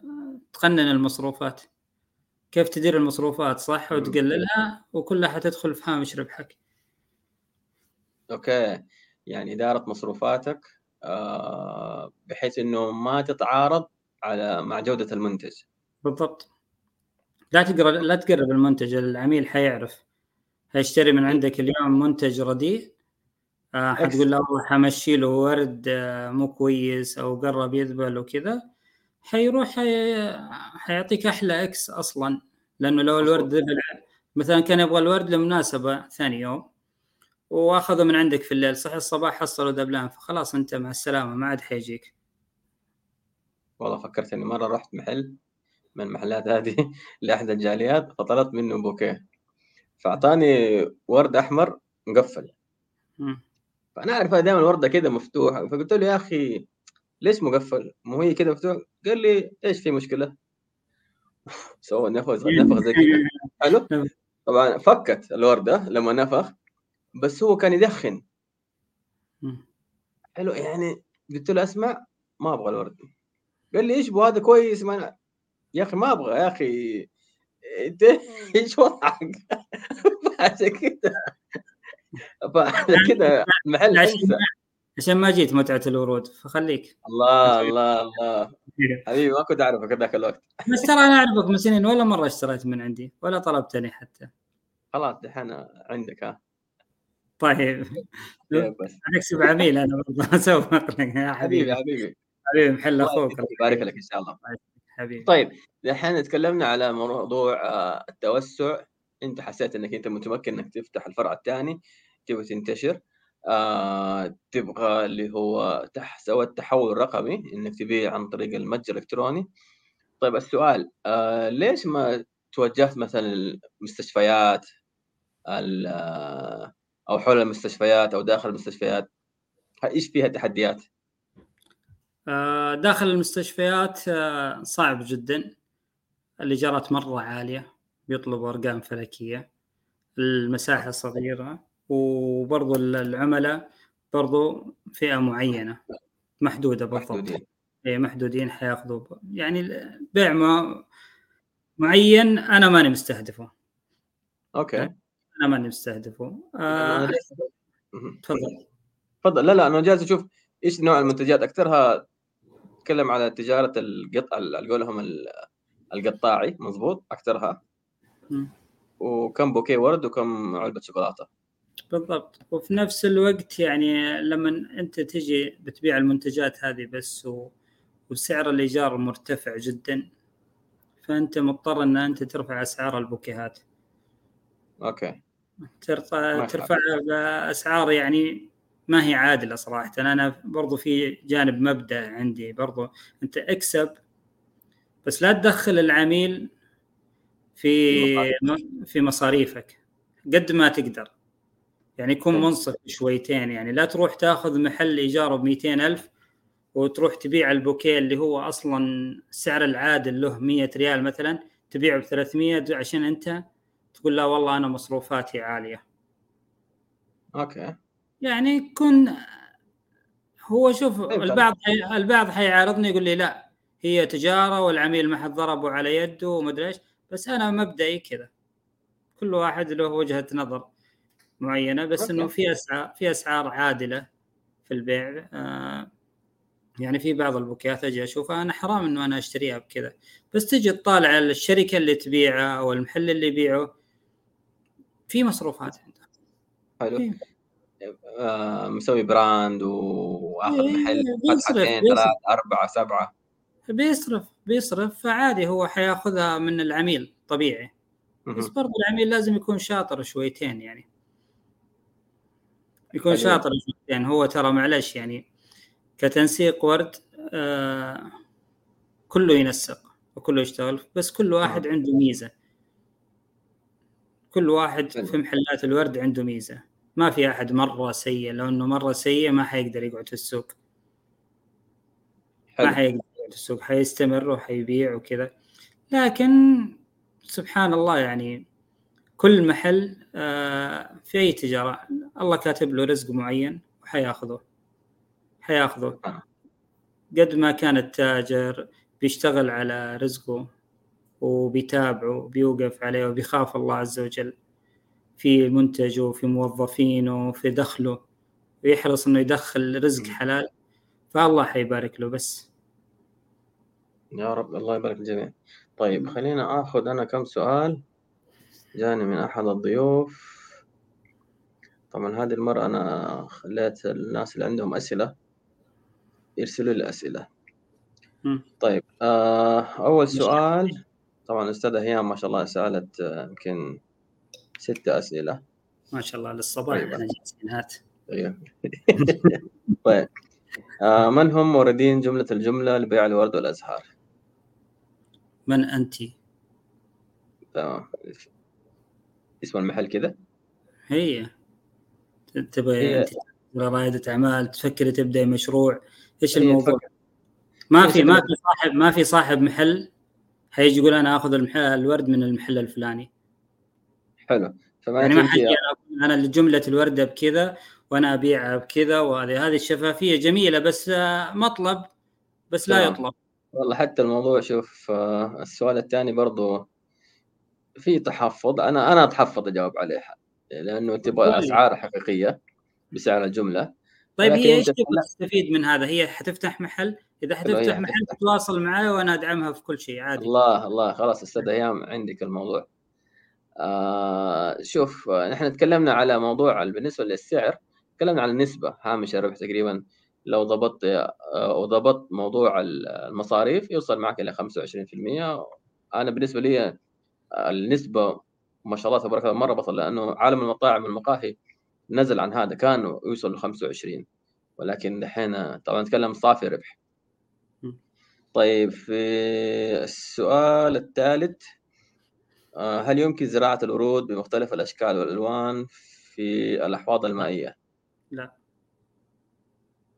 تقنن المصروفات؟ كيف تدير المصروفات صح؟ وتقللها وكلها حتدخل في هامش ربحك. أوكي. يعني إدارة مصروفاتك آه، بحيث إنه ما تتعارض على مع جودة المنتج. بالضبط. لا تقرا لا تقرب المنتج العميل حيعرف. حيشتري من عندك اليوم منتج رديء آه حتقول له والله حمشي له ورد آه مو كويس أو قرب يذبل وكذا. حيروح حي... حيعطيك أحلى أكس أصلا. لأنه لو الورد ذبل مثلا كان يبغى الورد لمناسبة ثاني يوم وأخذه من عندك في الليل صحي الصباح حصلوا دبلان فخلاص أنت مع السلامة ما عاد حيجيك. والله فكرت إني مرة رحت محل من المحلات هذه لأحد الجاليات فطلبت منه بوكيه. فأعطاني ورد أحمر مقفل. فأنا أعرف دائما الورده كذا مفتوحة. فقلت له يا أخي ليش مقفل؟ مو هي كذا مفتوح قال لي إيش في مشكلة؟ سوى نفخ نفخ زي كذا حلو؟ طبعا فكت الوردة لما نفخ بس هو كان يدخن. حلو يعني قلت له أسمع ما أبغى الورد. قال لي إيش هذا كويس ما يا أخي ما أبغى يا أخي أنت إيش وضعك؟ فعشان كذا فعشان كذا المحل عشان ما جيت متعة الورود فخليك. الله الله الله. حبيبي ما كنت أعرفك ذاك الوقت. بس ترى أنا أعرفك من سنين ولا مرة اشتريت من عندي ولا طلبتني حتى. خلاص دحين عندك ها. طيب. بس. أكسب عميل أنا برضه اسوق لك يا حبيبي. حبيبي. حبيبي محل أخوك يبارك لك إن شاء الله. حبيبي. طيب الحين تكلمنا على موضوع آه، التوسع. أنت حسيت إنك أنت متمكن إنك تفتح الفرع الثاني تبغى تنتشر آه، تبغى اللي هو تح سوى التحول الرقمي إنك تبيع عن طريق المتجر الإلكتروني. طيب السؤال آه، ليش ما توجهت مثلا المستشفيات أو حول المستشفيات أو داخل المستشفيات؟ إيش فيها تحديات؟ آه، داخل المستشفيات صعب جدا. الإيجارات مرة عالية بيطلبوا أرقام فلكية. المساحة صغيرة. وبرضو العملاء برضو فئة معينة. محدودة بالضبط. محدودين. اي محدودين حياخذوا يعني بيع ما معين أنا ماني مستهدفه. أوكي. أنا ماني مستهدفه. آه... تفضل. تفضل. لا لا أنا جالس أشوف إيش نوع المنتجات. أكثرها تكلم على تجارة القطع على قولهم القطاعي مضبوط أكثرها. وكم بوكيه ورد وكم علبة شوكولاتة. بالضبط. وفي نفس الوقت يعني لما أنت تجي بتبيع المنتجات هذه بس و... وسعر الإيجار مرتفع جدا فأنت مضطر إن أنت ترفع أسعار البوكيهات. أوكي. ترفع ترفع باسعار يعني ما هي عادلة صراحة. أنا برضو في جانب مبدأ عندي برضو. أنت اكسب بس لا تدخل العميل في في مصاريفك. قد ما تقدر. يعني يكون منصف شويتين. يعني لا تروح تاخذ محل ايجاره ب ألف وتروح تبيع البوكيه اللي هو أصلا السعر العادل له 100 ريال مثلا تبيعه ب 300 عشان أنت تقول لا والله أنا مصروفاتي عالية. أوكي. يعني كن هو شوف البعض حي... البعض حيعارضني يقول لي لا هي تجارة والعميل ما حد ضربه على يده وما أدري إيش بس أنا مبدئي كذا. كل واحد له وجهة نظر معينة بس إنه في أسعار في أسعار عادلة في البيع. آه يعني في بعض البوكيات أجي أشوفها أنا حرام إنه أنا أشتريها بكذا. بس تجي تطالع الشركة اللي تبيعها أو المحل اللي يبيعه في مصروفات عندها. حلو. آه مسوي براند وآخذ إيه محل فتحتين ثلاث أربعة سبعة. بيصرف بيصرف. فعادي هو حياخذها من العميل طبيعي. بس برضه العميل لازم يكون شاطر شويتين يعني. يكون حلو. شاطر شويتين. هو ترى معلش يعني كتنسيق ورد آه كله ينسق وكله يشتغل بس كل واحد آه. عنده ميزة. كل واحد. في محلات الورد عنده ميزة. ما في أحد مرة سيء لو انه مرة سيء ما حيقدر يقعد في السوق. حلو. ما حيقدر يقعد في السوق حيستمر وحيبيع وكذا. لكن سبحان الله يعني كل محل آه، في أي تجارة الله كاتب له رزق معين وحياخذه. حياخذه. قد ما كان التاجر بيشتغل على رزقه وبيتابعه وبيوقف عليه وبيخاف الله عز وجل. في منتجه وفي موظفينه وفي دخله ويحرص إنه يدخل رزق حلال. فالله حيبارك له بس. يا رب الله يبارك الجميع. طيب خلينا آخذ أنا كم سؤال جاني من أحد الضيوف. طبعا هذه المرة أنا خليت الناس اللي عندهم أسئلة يرسلوا لي أسئلة طيب آه أول سؤال طبعا الأستاذة هيام ما شاء الله سألت آه، يمكن ستة أسئلة ما شاء الله للصباح طيب. إحنا جالسين هات طيب طيب آه من هم موردين جملة الجملة لبيع الورد والأزهار؟ من أنت؟ تمام اسم المحل كذا؟ هي تبغى رائدة أعمال تفكري تبدأ مشروع إيش الموضوع؟ ما في ما في صاحب ما في صاحب محل حيجي يقول أنا آخذ المحل الورد من المحل الفلاني حلو. فما يعني ما حد أنا جملة الوردة بكذا وأنا أبيعها بكذا وهذه هذه الشفافية جميلة بس مطلب. بس لا يطلب. والله حتى الموضوع شوف آه، السؤال الثاني برضو في تحفظ. أنا أنا أتحفظ أجاوب عليها لأنه تبغى أسعار حقيقية بسعر الجملة. طيب هي إيش تبغى تستفيد من هذا؟ هي حتفتح محل؟ إذا حتفتح محل تتواصل معي وأنا أدعمها في كل شيء عادي. الله الله خلاص أستاذ أيام عندك الموضوع. آه شوف نحن تكلمنا على موضوع بالنسبة للسعر تكلمنا على النسبة هامش الربح تقريبا لو ضبطت آه وضبطت موضوع المصاريف يوصل معك إلى 25% أنا بالنسبة لي النسبة ما شاء الله تبارك الله مرة بطل لأنه عالم المطاعم والمقاهي نزل عن هذا كان يوصل ل 25 ولكن دحين طبعا نتكلم صافي ربح. طيب في السؤال الثالث. آه، هل يمكن زراعة الورود بمختلف الأشكال والألوان في الأحواض المائية؟ لا.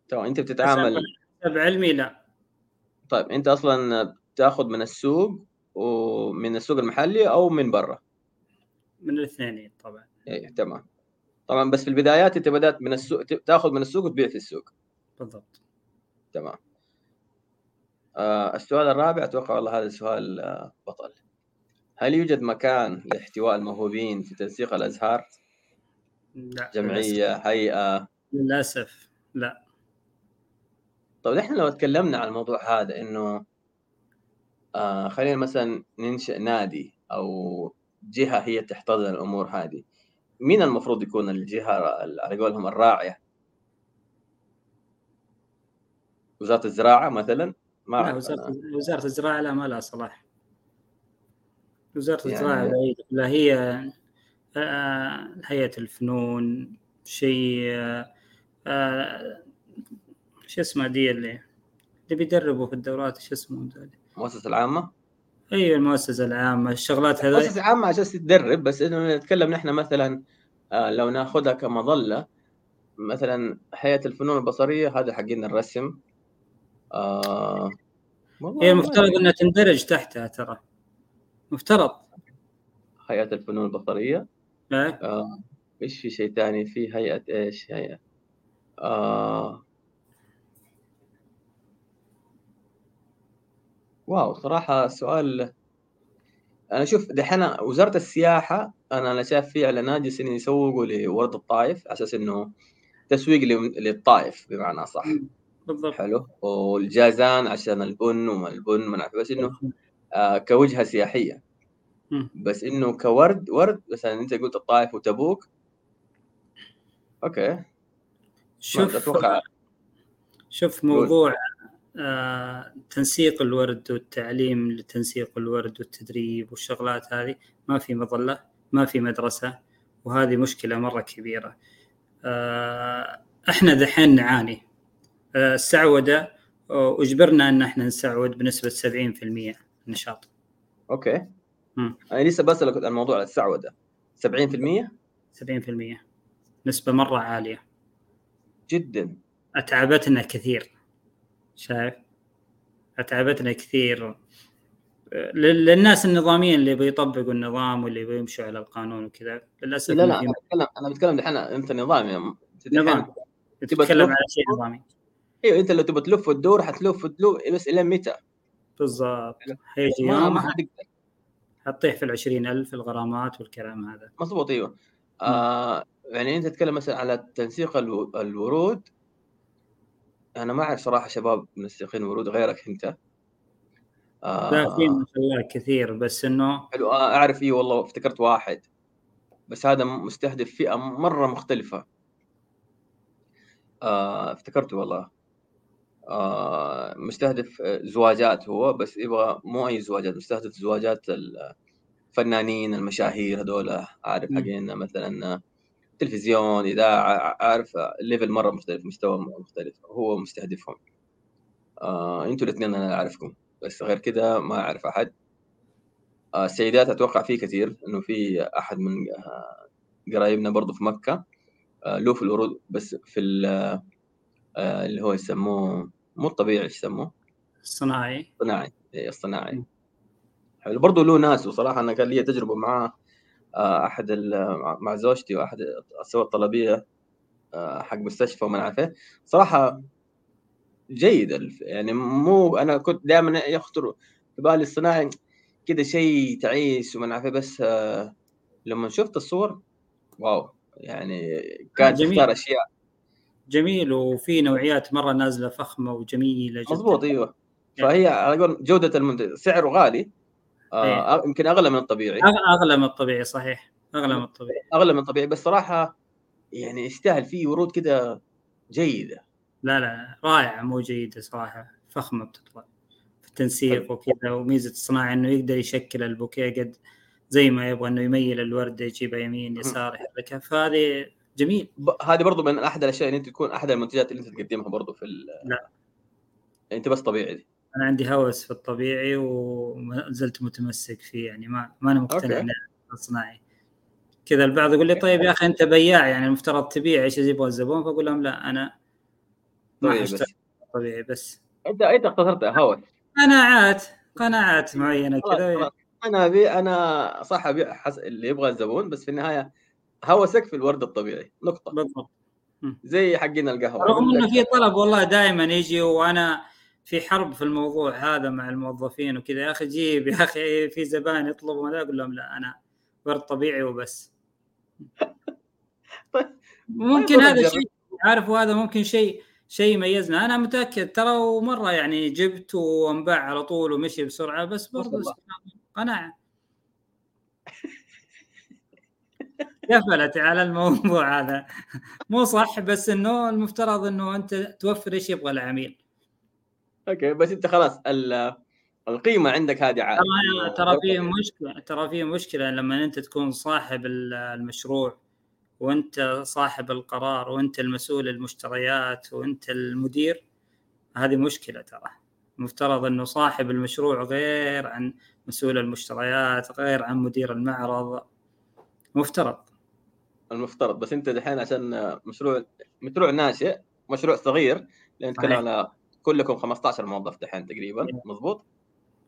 تمام أنت بتتعامل حسب علمي لا. طيب أنت أصلا تاخذ من السوق ومن السوق المحلي أو من برا؟ من الاثنين طبعا. إيه تمام. طبعا بس في البدايات أنت بدأت من السوق تأخذ من السوق وتبيع في السوق. بالضبط. تمام. آه السؤال الرابع أتوقع والله هذا سؤال آه بطل. هل يوجد مكان لاحتواء الموهوبين في تنسيق الأزهار؟ لا جمعية للأسف. هيئة للأسف لا طيب إحنا لو تكلمنا عن الموضوع هذا إنه آه خلينا مثلا ننشئ نادي أو جهة هي تحتضن الأمور هذه مين المفروض يكون الجهة على قولهم الراعية؟ وزارة الزراعة مثلا؟ ما لا وزارة وزارة الزراعة لا ما لها صلاح وزارة يعني... الزراعه بعيده لا هي آه هيئة الفنون شيء آه آه شو اسمه دي اللي اللي بيدربوا في الدورات شو اسمه المؤسسة العامة؟ أيوه المؤسسة العامة الشغلات هذه المؤسسة العامة عشان تدرب بس إنه نتكلم نحن مثلا آه لو ناخذها كمظلة مثلا هيئة الفنون البصرية هذا حقين الرسم. آه هي المفترض إنها تندرج تحتها ترى. مفترض. هيئة الفنون البصرية. إيه آه إيش في شيء ثاني في هيئة إيش؟ هيئة. آه. wow صراحة سؤال. أنا شوف دحين وزارة السياحة أنا أنا شايف في إعلانات جالسين يسوقوا لورد الطائف على أساس إنه تسويق للطائف بمعنى صح. بالضبط. حلو. والجازان عشان البن وما البن ما نعرف بس إنه كوجهة سياحية. بس إنه كورد ورد مثلا انت قلت الطائف وتبوك. okay. شوف أتوقع. شوف موضوع آه تنسيق الورد والتعليم لتنسيق الورد والتدريب والشغلات هذه ما في مظلة ما في مدرسة وهذه مشكلة مرة كبيرة. آه إحنا دحين نعاني. آه السعودة أجبرنا إن إحنا نسعود بنسبة 70% نشاط. أوكي. مم. أنا لسه بسألك عن موضوع السعودة. 70% 70% نسبة مرة عالية. جدا. اتعبتنا كثير. شايف؟ اتعبتنا كثير. للناس النظاميين اللي بيطبقوا النظام واللي بيمشوا على القانون وكذا للأسف لا لا أنا بتكلم أنا بتكلم دحين أنت نظامي نظام. تتكلم على شيء نظامي. أيوه أنت لو تبغى تلف وتدور حتلف وتلف بس إلى متى؟ بالضبط. حيجي يوم ما حتقدر حتطيح في ال ألف الغرامات والكلام هذا. مضبوط أيوه. آه يعني أنت تتكلم مثلا على تنسيق الورود. أنا ما أعرف صراحة شباب منسقين ورود غيرك أنت. آه. لا في ما شاء الله كثير بس إنه حلو. آه أعرف إي والله افتكرت واحد. بس هذا مستهدف فئة مرة مختلفة. آه افتكرته والله. مستهدف زواجات هو بس يبغى مو أي زواجات مستهدف زواجات الفنانين المشاهير هذول عارف حقين مثلا تلفزيون إذاعة عارف ليفل مرة مختلف مستوى مختلف هو مستهدفهم. آه أنتوا الاثنين أنا أعرفكم بس غير كذا ما أعرف أحد. آه السيدات أتوقع في كثير إنه في أحد من آه قرايبنا برضه في مكة آه له في الورود بس في آه اللي هو يسموه مو الطبيعي إيش يسموه؟ الصناعي الصناعي اي الصناعي حلو. برضه له ناس وصراحة أنا كان لي تجربة معاه أحد مع زوجتي وأحد سوى الطلبية آه، حق مستشفى وما عارف إيه. صراحة جيد يعني مو أنا كنت دائما يخطر في بالي الصناعي كذا شيء تعيس وما عارف إيه، بس آه، لما شفت الصور واو يعني كانت. تختار أشياء. جميل وفي نوعيات مرة نازلة فخمة وجميلة جدا. مضبوط أيوه. فهي على جودة المنتج سعره غالي آه إيه. يمكن أغلى من الطبيعي. أغلى من الطبيعي صحيح. أغلى من الطبيعي. أغلى من الطبيعي بس صراحة يعني يستاهل فيه ورود كذا جيدة. لا لا رائعة مو جيدة صراحة. فخمة بتطلع. في التنسيق وكذا وميزة الصناعي إنه يقدر يشكل البوكيه قد زي ما يبغى إنه يميل الورده يجيبها يمين يسار يحركها فهذه جميل. ب... هذه برضو من أحد الأشياء اللي أنت تكون أحد المنتجات اللي أنت تقدمها برضو في ال... لا. أنت بس طبيعي. دي. أنا عندي هوس في الطبيعي وما زلت متمسك فيه يعني ما ما أنا مقتنع إنه صناعي. كذا البعض يقول لي طيب يا أخي أنت بياع يعني المفترض تبيع إيش يبغى الزبون؟ فأقول لهم لا أنا ما طبيعي بس. طبيعي بس. أنت أنت اختصرت هوس. قناعات قناعات معينة كذا. أنا أبي أنا صح أبيع حس... اللي يبغى الزبون بس في النهاية هوسك في الورد الطبيعي نقطة. بالضبط. زي حقنا القهوة. رغم إنه في طلب والله دائما يجي وأنا في حرب في الموضوع هذا مع الموظفين وكذا. يا أخي جيب يا أخي في زبائن يطلبوا هذا أقول لهم لا أنا ورد طبيعي وبس. طيب. ممكن هذا الشيء عارف وهذا ممكن شيء شيء يميزنا. أنا متأكد ترى ومرة يعني جبت وانباع على طول ومشي بسرعة بس برضه قناعة. قفلت على الموضوع هذا. مو صح بس إنه المفترض إنه أنت توفر إيش يبغى العميل. أوكي بس أنت خلاص القيمة عندك هذه عاليه ترى في مشكلة ترى في مشكلة لما أنت تكون صاحب المشروع وأنت صاحب القرار وأنت المسؤول المشتريات وأنت المدير هذه مشكلة ترى. مفترض إنه صاحب المشروع غير عن مسؤول المشتريات غير عن مدير المعرض. مفترض. المفترض بس أنت دحين عشان مشروع مشروع ناشئ مشروع صغير لأن نتكلم على كلكم 15 موظف دحين تقريبا إيه. مضبوط؟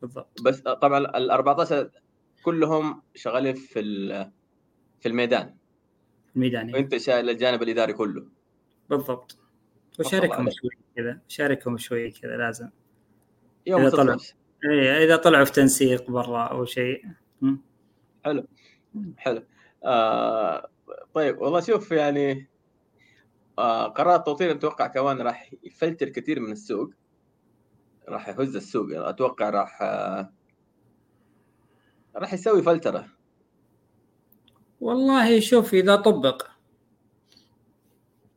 بالضبط. بس طبعا ال 14 كلهم شغالين في في الميدان. الميدان وأنت شايل الجانب الإداري كله. بالضبط. وشاركهم شوي كذا شاركهم شوي كذا لازم. يوم إذا طلعوا. إيه إذا طلعوا في تنسيق برا أو شيء. حلو. حلو. آه طيب والله شوف يعني آه قرار التوطين أتوقع كمان راح يفلتر كثير من السوق. راح يهز السوق يعني أتوقع راح آه راح يسوي فلترة. والله شوف إذا طبق.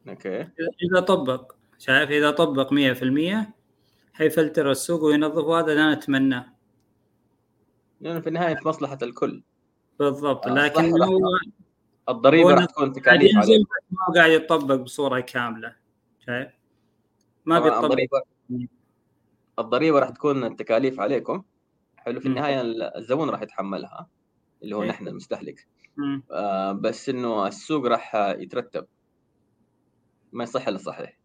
أوكي. إذا طبق شايف؟ إذا طبق 100% حيفلتر السوق وينظف وهذا أنا أتمناه. لأنه في النهاية في مصلحة الكل. بالضبط آه لكن هو الضريبة راح تكون تكاليف عليه ما قاعد يطبق بصورة كاملة. شايف؟ ما بيطبق. الضريبه الضريبة راح تكون التكاليف عليكم. حلو في النهاية الزبون راح يتحملها اللي هو إيه. نحن المستهلك. آه بس إنه السوق راح يترتب. ما يصح إلا صحيح.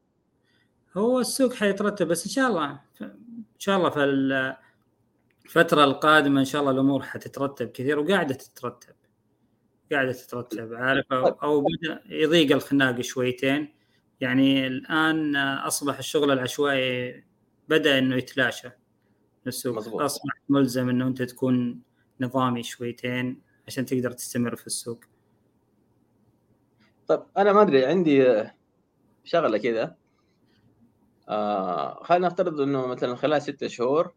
هو السوق حيترتب بس إن شاء الله إن شاء الله في الفترة القادمة إن شاء الله الأمور حتترتب كثير وقاعدة تترتب. قاعدة تترتب عارف؟ أو, أو بدا يضيق الخناق شويتين. يعني الآن أصبح الشغل العشوائي بدأ إنه يتلاشى. السوق مزبوط. أصبح ملزم إنه أنت تكون نظامي شويتين عشان تقدر تستمر في السوق. طيب أنا ما أدري عندي شغلة كذا. آه خلينا نفترض إنه مثلا خلال ستة شهور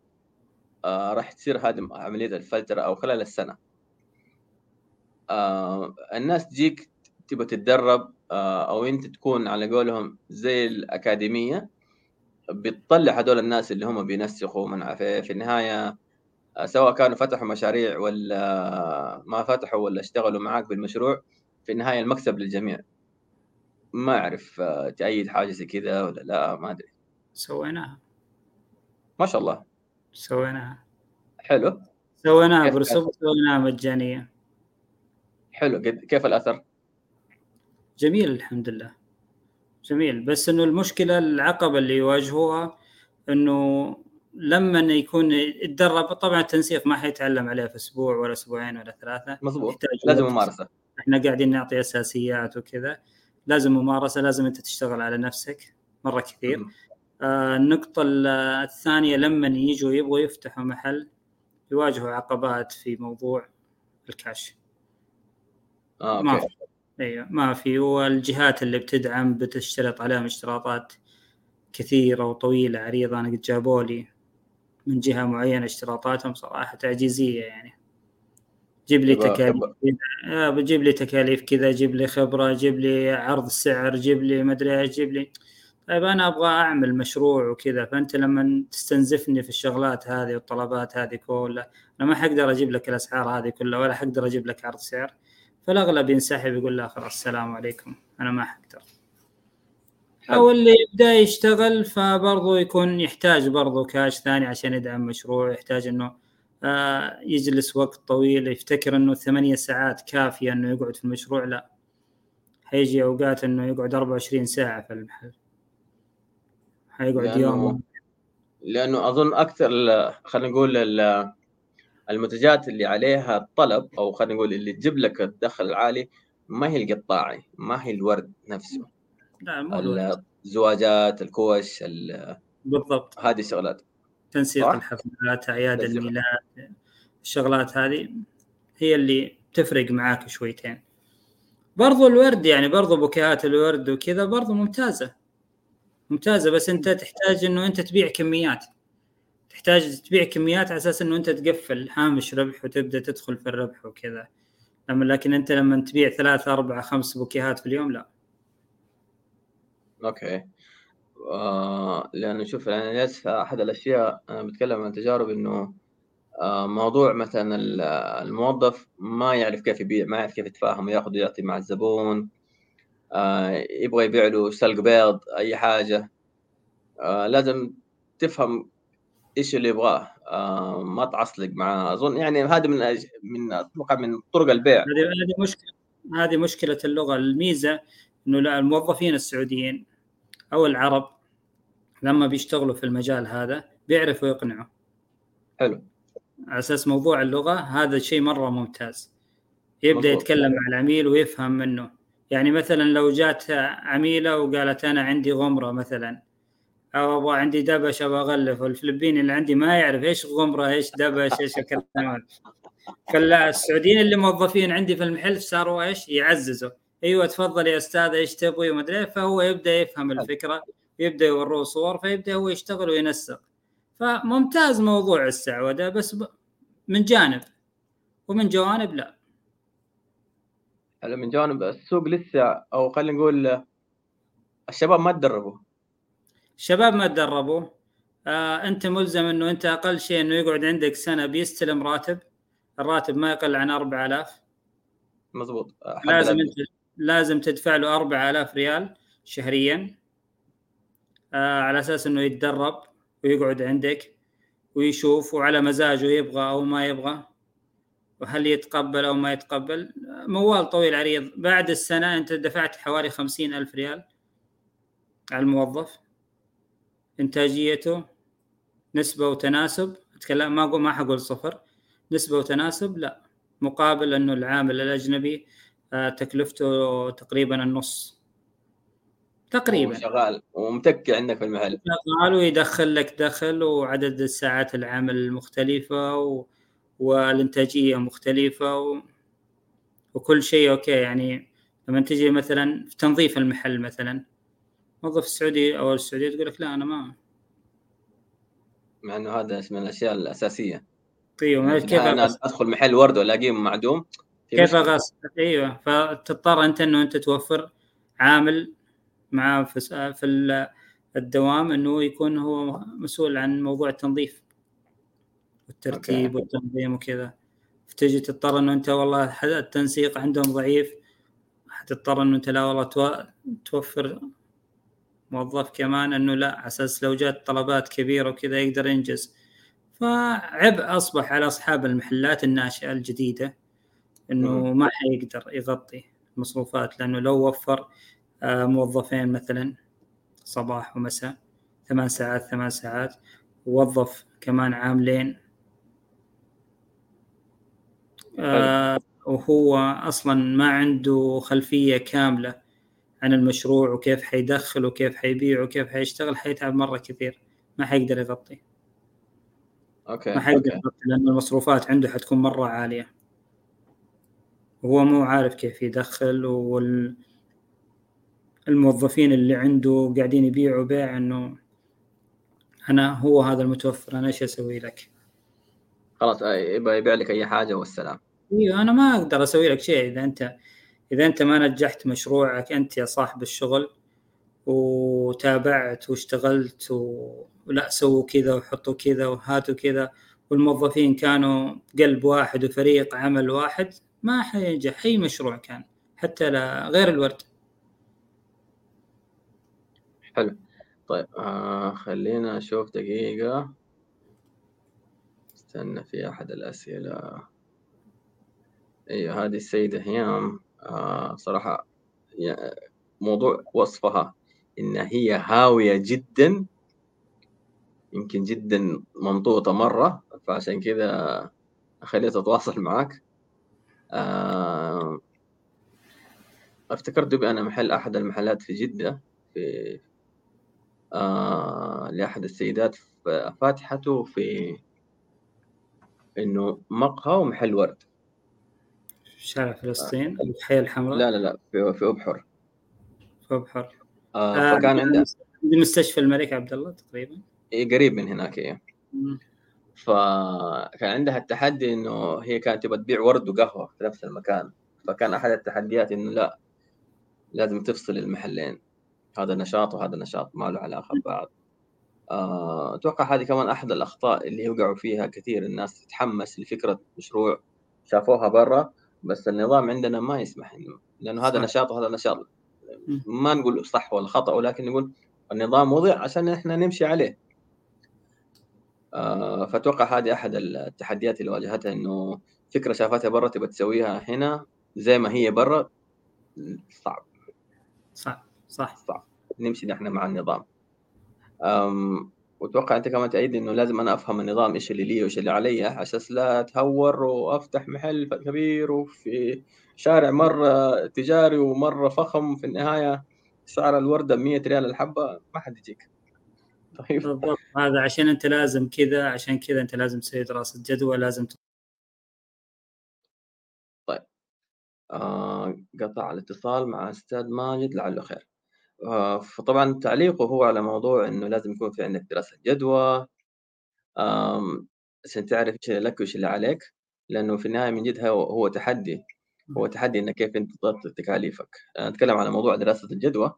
آه راح تصير هذه عملية الفلتره أو خلال السنة. آه الناس تجيك تبغى تتدرب آه أو أنت تكون على قولهم زي الأكاديمية بتطلع هذول الناس اللي هم بينسخوا من عارف في النهاية آه سواء كانوا فتحوا مشاريع ولا ما فتحوا ولا اشتغلوا معاك بالمشروع في النهاية المكسب للجميع. ما أعرف آه، تأيد حاجة زي كذا ولا لا ما أدري. سويناها. ما شاء الله. سويناها. حلو. سويناها برسوم سويناها مجانية. حلو كيف الأثر؟ جميل الحمد لله. جميل. بس إنه المشكلة العقبه اللي يواجهوها إنه لما يكون يتدرب طبعا التنسيق ما حيتعلم عليه في أسبوع ولا أسبوعين ولا ثلاثة. مضبوط لازم ممارسة. إحنا قاعدين نعطي أساسيات وكذا. لازم ممارسة لازم أنت تشتغل على نفسك مرة كثير. آه النقطة الثانية لما يجوا يبغوا يفتحوا محل يواجهوا عقبات في موضوع الكاش. آه ما في. أيوه ما في. والجهات اللي بتدعم بتشترط عليهم اشتراطات كثيرة وطويلة عريضة. أنا قد جابوا لي من جهة معينة اشتراطاتهم صراحة تعجيزية يعني. جيب لي تكاليف كذا. بجيب لي تكاليف كذا جيب لي خبرة جيب لي عرض سعر جيب لي مدري إيش جيب لي. طيب أنا أبغى أعمل مشروع وكذا. فأنت لما تستنزفني في الشغلات هذه والطلبات هذه كلها أنا ما حقدر أجيب لك الأسعار هذه كلها ولا حقدر أجيب لك عرض سعر. فالأغلب ينسحب يقول لا خلاص السلام عليكم أنا ما حقدر. أو اللي يبدأ يشتغل فبرضه يكون يحتاج برضه كاش ثاني عشان يدعم مشروع يحتاج إنه آه، يجلس وقت طويل يفتكر إنه ثمانية ساعات كافية إنه يقعد في المشروع لا. حيجي أوقات إنه يقعد 24 ساعة في المحل. حيقعد لأنه يوم. لأنه أظن أكثر خلينا نقول المنتجات اللي عليها الطلب أو خلينا نقول اللي تجيب لك الدخل العالي ما هي القطاعي ما هي الورد نفسه. لا الزواجات الكوش بالضبط. هذه الشغلات. تنسيق الحفلات أعياد الميلاد الشغلات هذه هي اللي تفرق معاك شويتين. برضو الورد يعني برضو بوكيهات الورد وكذا برضو ممتازة. ممتازة بس أنت تحتاج إنه أنت تبيع كميات. تحتاج تبيع كميات على أساس إنه أنت تقفل هامش ربح وتبدأ تدخل في الربح وكذا. لما لكن أنت لما تبيع ثلاثة أربعة خمس بوكيهات في اليوم لا. أوكي. آه لأنه شوف أنا أحد الأشياء أنا بتكلم عن تجارب إنه آه موضوع مثلا الموظف ما يعرف كيف يبيع ما يعرف كيف يتفاهم وياخذ ويعطي مع الزبون آه يبغى يبيع له سلق بيض أي حاجة. آه لازم تفهم إيش اللي يبغاه. آه ما تعصلق معاه. أظن يعني هذا من أج... من أتوقع من طرق البيع. هذه هذه مشكلة هذه مشكلة اللغة. الميزة إنه الموظفين السعوديين أو العرب لما بيشتغلوا في المجال هذا بيعرفوا يقنعوا. حلو. على أساس موضوع اللغة هذا شيء مرة ممتاز. يبدأ مضبوط. يتكلم مع العميل ويفهم منه. يعني مثلا لو جات عميلة وقالت أنا عندي غمرة مثلا أو أبغى عندي دبش أبغى أغلف. والفلبيني اللي عندي ما يعرف إيش غمرة إيش دبش إيش الكلام. فالسعوديين اللي موظفين عندي في المحل صاروا إيش؟ يعززوا. أيوه تفضل يا أستاذ إيش تبغي؟ وما أدري فهو يبدأ يفهم الفكرة يبدأ يوروه صور فيبدأ هو يشتغل وينسق. فممتاز موضوع السعودة بس من جانب. ومن جوانب لا. من جانب السوق لسه أو خلينا نقول الشباب ما تدربوا. الشباب ما تدربوا. آه أنت ملزم إنه أنت أقل شيء إنه يقعد عندك سنة بيستلم راتب. الراتب ما يقل عن 4000 مضبوط. لازم أنت لازم تدفع له 4000 ريال شهريا. آه على أساس إنه يتدرب ويقعد عندك ويشوف وعلى مزاجه يبغى أو ما يبغى وهل يتقبل أو ما يتقبل. موال طويل عريض. بعد السنة أنت دفعت حوالي خمسين ألف ريال على الموظف. إنتاجيته نسبة وتناسب. أتكلم ما أقول ما حقول صفر. نسبة وتناسب؟ لا. مقابل أنه العامل الأجنبي آه، تكلفته تقريبا النص. تقريبا. شغال ومتكي عندك في المحل. شغال ويدخل لك دخل وعدد الساعات العمل المختلفه و... والإنتاجية مختلفة و... وكل شيء أوكي. يعني لما تجي مثلا في تنظيف المحل مثلا. موظف السعودي أو السعودية تقول لك لا أنا ما مع إنه هذا من الأشياء الأساسية. أيوه يعني كيف أنا أدخل محل ورد والاقيه معدوم كيف اغصب أيوه فتضطر أنت إنه أنت توفر عامل معاه في, في الدوام إنه يكون هو مسؤول عن موضوع التنظيف والترتيب أوكي. والتنظيم وكذا. فتجي تضطر إنه أنت والله التنسيق عندهم ضعيف حتضطر إنه أنت لا والله توفر موظف كمان إنه لا على أساس لو جات طلبات كبيرة وكذا يقدر ينجز. فعبء أصبح على أصحاب المحلات الناشئة الجديدة إنه ما حيقدر يغطي المصروفات لأنه لو وفر آه، موظفين مثلا صباح ومساء ثمان ساعات ثمان ساعات ووظف كمان عاملين. آه وهو أصلا ما عنده خلفية كاملة عن المشروع وكيف حيدخل وكيف حيبيع وكيف حيشتغل حيتعب مرة كثير. ما حيقدر يغطي. أوكي ما حيقدر يغطي لأن المصروفات عنده حتكون مرة عالية. وهو مو عارف كيف يدخل وال الموظفين اللي عنده قاعدين يبيعوا بيع إنه أنا هو هذا المتوفر أنا إيش أسوي لك؟ خلاص يبغى يبيع لك أي حاجة والسلام. إيوه أنا ما أقدر أسوي لك شيء إذا أنت إذا أنت ما نجحت مشروعك أنت يا صاحب الشغل وتابعت واشتغلت. ولا سووا كذا وحطوا كذا وهاتوا كذا. والموظفين كانوا قلب واحد وفريق عمل واحد ما حينجح أي مشروع كان حتى لا غير الورد. حلو. طيب آه خلينا نشوف دقيقة. استنى في أحد الأسئلة. أيوة هذه السيدة هيام. آه صراحة موضوع وصفها إن هي هاوية جدا يمكن جدا ممطوطة مرة فعشان كذا خليت أتواصل معك آه أفتكرت بأنا محل أحد المحلات في جدة في آه لأحد السيدات فاتحته في إنه مقهى ومحل ورد. شارع فلسطين آه. الحياة الحمراء. لا لا لا في في أبحر. في أبحر. آه آه فكان عنده عند مستشفى الملك عبد الله تقريبا. إيه قريب من هناك إيه. فكان عندها التحدي إنه هي كانت تبغى تبيع ورد وقهوة في نفس المكان. فكان أحد التحديات إنه لا لازم تفصل المحلين. هذا نشاط وهذا نشاط ما له علاقة ببعض. آه، أتوقع هذه كمان أحد الأخطاء اللي يوقعوا فيها كثير الناس تتحمس لفكرة مشروع شافوها برا. بس النظام عندنا ما يسمح إنه لأنه هذا صح. نشاط وهذا نشاط. ما نقول صح ولا خطأ ولكن نقول النظام وضع عشان إحنا نمشي عليه. آه، فأتوقع هذه أحد التحديات اللي واجهتها إنه فكرة شافتها برا تبغى تسويها هنا زي ما هي برا. صعب. صعب صح. صح نمشي نحن مع النظام. وأتوقع أنت كمان تأيد إنه لازم أنا أفهم النظام إيش اللي لي وإيش اللي علي عشان لا اتهور وأفتح محل كبير وفي شارع مرة تجاري ومرة فخم في النهاية سعر الوردة 100 ريال الحبة ما حد يجيك. طيب. بالضبط. هذا عشان أنت لازم كذا عشان كذا أنت لازم تسوي دراسة جدوى لازم آه قطع الاتصال مع أستاذ ماجد لعله خير. فطبعا تعليقه هو على موضوع إنه لازم يكون في عندك دراسة جدوى. عشان تعرف إيش لك وإيش اللي عليك لأنه في النهاية من جد هو, هو تحدي. هو تحدي إنك كيف أنت تضبط تكاليفك. نتكلم على موضوع دراسة الجدوى.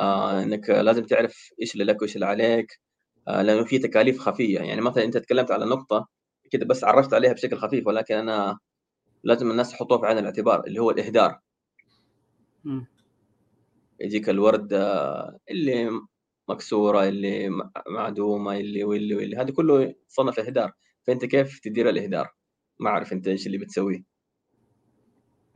آه إنك لازم تعرف إيش اللي لك وإيش اللي عليك. آه لأنه في تكاليف خفية. يعني مثلا أنت تكلمت على نقطة كده بس عرفت عليها بشكل خفيف ولكن أنا لازم الناس يحطوها في عين الاعتبار اللي هو الإهدار. يجيك الورد اللي مكسورة اللي معدومة اللي واللي واللي. هذا كله صنف إهدار. فأنت كيف تدير الإهدار؟ ما أعرف أنت إيش اللي بتسويه.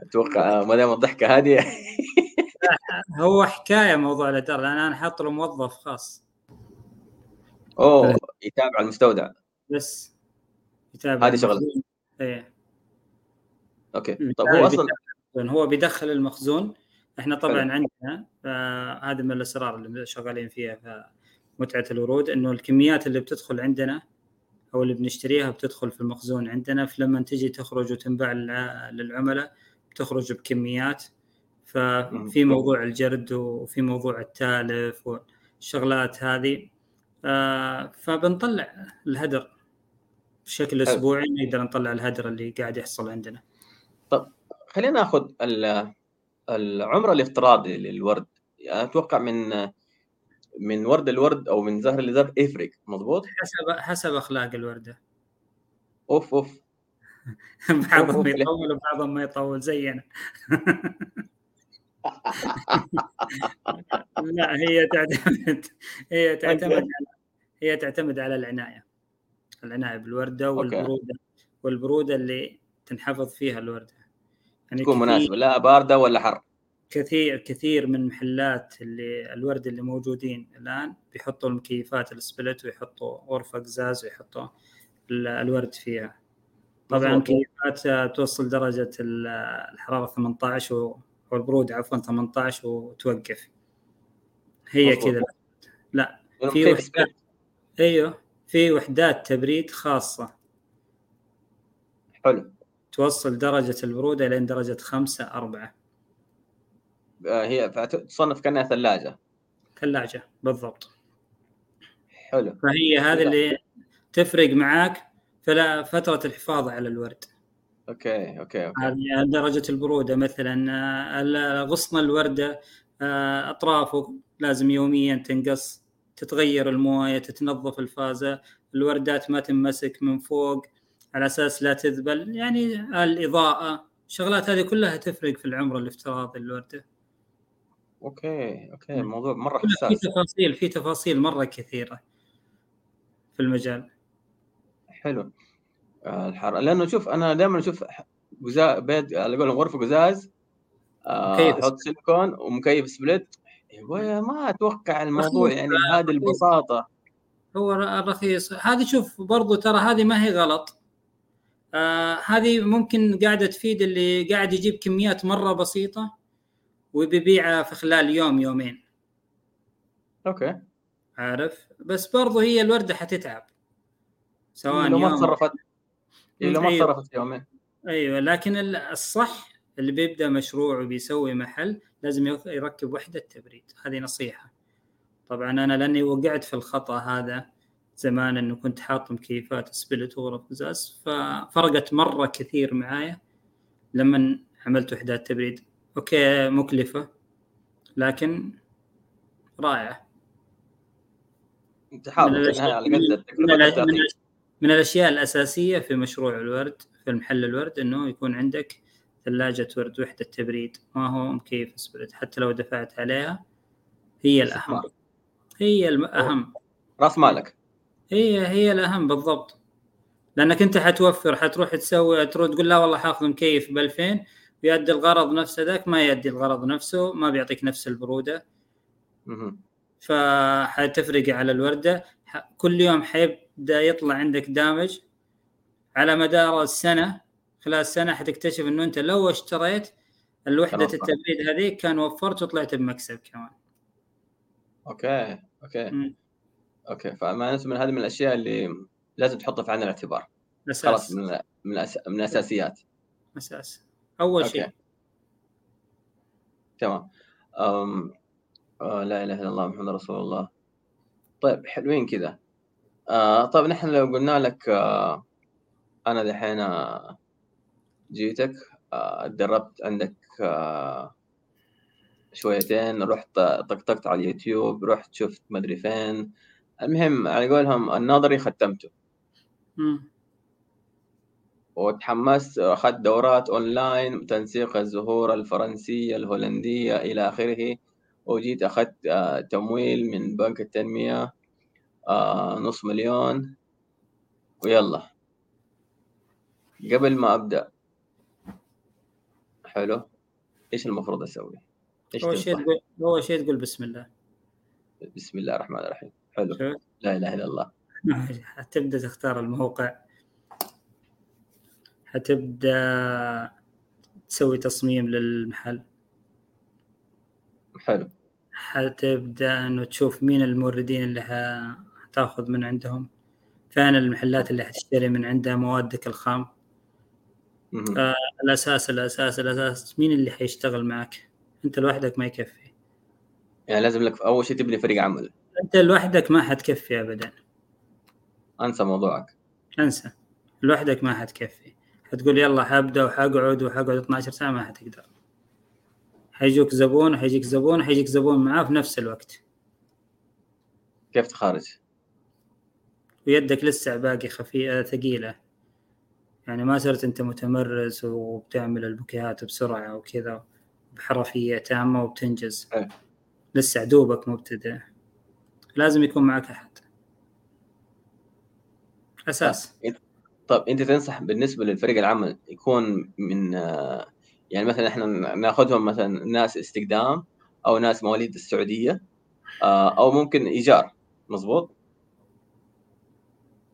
أتوقع ما دام الضحكة هذه. هو حكاية موضوع الإهدار لأن أنا حاط له موظف خاص. أوه يتابع المستودع. بس يتابع هذه شغلة. إيه. أوكي. طيب هو أصلا هو بيدخل المخزون إحنا طبعا. عندنا هذا من الأسرار اللي شغالين فيها متعة الورود إنه الكميات اللي بتدخل عندنا أو اللي بنشتريها بتدخل في المخزون عندنا فلما تجي تخرج وتنباع للعملاء بتخرج بكميات ففي موضوع الجرد وفي موضوع التالف والشغلات هذه فبنطلع الهدر بشكل أسبوعي نقدر نطلع الهدر اللي قاعد يحصل عندنا. طب خلينا ناخذ العمر الافتراضي للورد. يعني أتوقع من من ورد الورد أو من زهر لزهر يفرق مضبوط حسب حسب أخلاق الوردة. أوف أوف. بعضهم يطول وبعضهم ما يطول زينا. لا هي تعتمد هي تعتمد على هي تعتمد على العناية. العناية بالوردة والبرودة والبرودة اللي تنحفظ فيها الوردة. يعني تكون مناسبة لا باردة ولا حر؟ كثير كثير من محلات اللي الورد اللي موجودين الآن بيحطوا المكيفات السبلت ويحطوا غرفة قزاز ويحطوا الورد فيها. طبعا المكيفات توصل درجة الحرارة 18 والبرود عفوا 18 وتوقف. هي كذا. لا في وحدات. أيوه في وحدات تبريد خاصة. حلو. توصل درجة البرودة لين درجة خمسة أربعة. آه، هي تصنف كأنها ثلاجة. ثلاجة بالضبط. حلو. فهي هذه اللي تفرق معاك فلا فترة الحفاظ على الورد. okay okay هذه درجة البرودة مثلا آه، غصن الوردة آه، أطرافه لازم يوميا تنقص تتغير الموية تتنظف الفازة الوردات ما تنمسك من فوق. على أساس لا تذبل يعني الإضاءة الشغلات هذه كلها تفرق في العمر الافتراضي للورده okay okay الموضوع مرة حساس في تفاصيل في تفاصيل مرة كثيرة في المجال. حلو. آه، الحر لأنه شوف أنا دائما أشوف جزاء بيت على قولهم غرفة قزاز آه أحط سيليكون ومكيف split. ما أتوقع الموضوع يعني بهذه البساطة. هو رخيص. هذه شوف برضو ترى هذه ما هي غلط. آه هذه ممكن قاعدة تفيد اللي قاعد يجيب كميات مرة بسيطة وبيبيعها في خلال يوم يومين. okay. عارف؟ بس برضو هي الوردة حتتعب. سواء لو ما تصرفت لو ما أيوه. تصرفت يومين. أيوه لكن الصح اللي بيبدأ مشروع وبيسوي محل لازم يركب وحدة تبريد. هذه نصيحة. طبعا أنا لأني وقعت في الخطأ هذا. زمان إنه كنت حاط مكيفات سبلت وغرف قزاز ففرقت مرة كثير معايا لما عملت وحدات تبريد. أوكي مكلفة لكن رائعة. تحاول من, على قد من, من الأشياء الأساسية في مشروع الورد في المحل الورد إنه يكون عندك ثلاجة ورد وحدة تبريد. ما هو مكيف سبلت حتى لو دفعت عليها هي الأهم. هي الأهم رأس مالك. هي هي الأهم بالضبط. لأنك أنت حتوفر حتروح تسوي تروح تقول لا والله حاخذ مكيف ب 2000 ويؤدي الغرض نفسه ذاك ما يؤدي الغرض نفسه ما بيعطيك نفس البرودة. فحتفرق على الوردة. كل يوم حيبدأ يطلع عندك damage على مدار السنة خلال السنة حتكتشف إنه أنت لو اشتريت الوحدة التبريد هذيك كان وفرت وطلعت بمكسب كمان. okay okay. م. okay فمعناته من هذه من الأشياء اللي لازم تحطها في عين الاعتبار. أساس. خلاص من من, الأس... من الأساسيات. أساس أول. شيء. تمام. أم... آه لا إله إلا الله محمد رسول الله. طيب حلوين كذا. آه طيب نحن لو قلنا لك آه أنا دحين آه، جيتك آه تدربت عندك آه شويتين رحت طقطقت على اليوتيوب رحت شفت مدري فين المهم على قولهم النظري ختمته. وتحمست اخذت دورات أونلاين تنسيق الزهور الفرنسية الهولندية إلى آخره. وجيت أخذت آه، تمويل من بنك التنمية آه، نص مليون. ويلا. قبل ما أبدأ. حلو. إيش المفروض أسوي؟ إيش أول شيء تقول أول شيء تقول بسم الله. بسم الله الرحمن الرحيم. حلو؟ لا إله إلا الله. حتبدأ تختار الموقع. حتبدأ تسوي تصميم للمحل. حلو. حتبدأ إنه تشوف مين الموردين اللي حتاخذ من عندهم. فين المحلات اللي حتشتري من عندها موادك الخام. آه الأساس الأساس الأساس. مين اللي حيشتغل معك؟ أنت لوحدك ما يكفي. يعني لازم لك أول شيء تبني فريق عمل. أنت لوحدك ما حتكفي ابدا. أنسى موضوعك. أنسى. لوحدك ما حتكفي. حتقول يلا حابدأ وحقعد وحقعد 12 ساعة ما حتقدر. حيجوك زبون حيجيك زبون حيجيك زبون معاه في نفس الوقت. كيف تخارج؟ ويدك لسه باقي خفيفة ثقيلة. يعني ما صرت أنت متمرس وبتعمل البوكيهات بسرعة وكذا بحرفية تامة وبتنجز. أه. لسه عدوبك مبتدئ. لازم يكون معك أحد. أساس. طيب أنت تنصح بالنسبة للفريق العمل يكون من يعني مثلا إحنا نأخذهم مثلا ناس استقدام أو ناس مواليد السعودية آه، أو ممكن إيجار مظبوط؟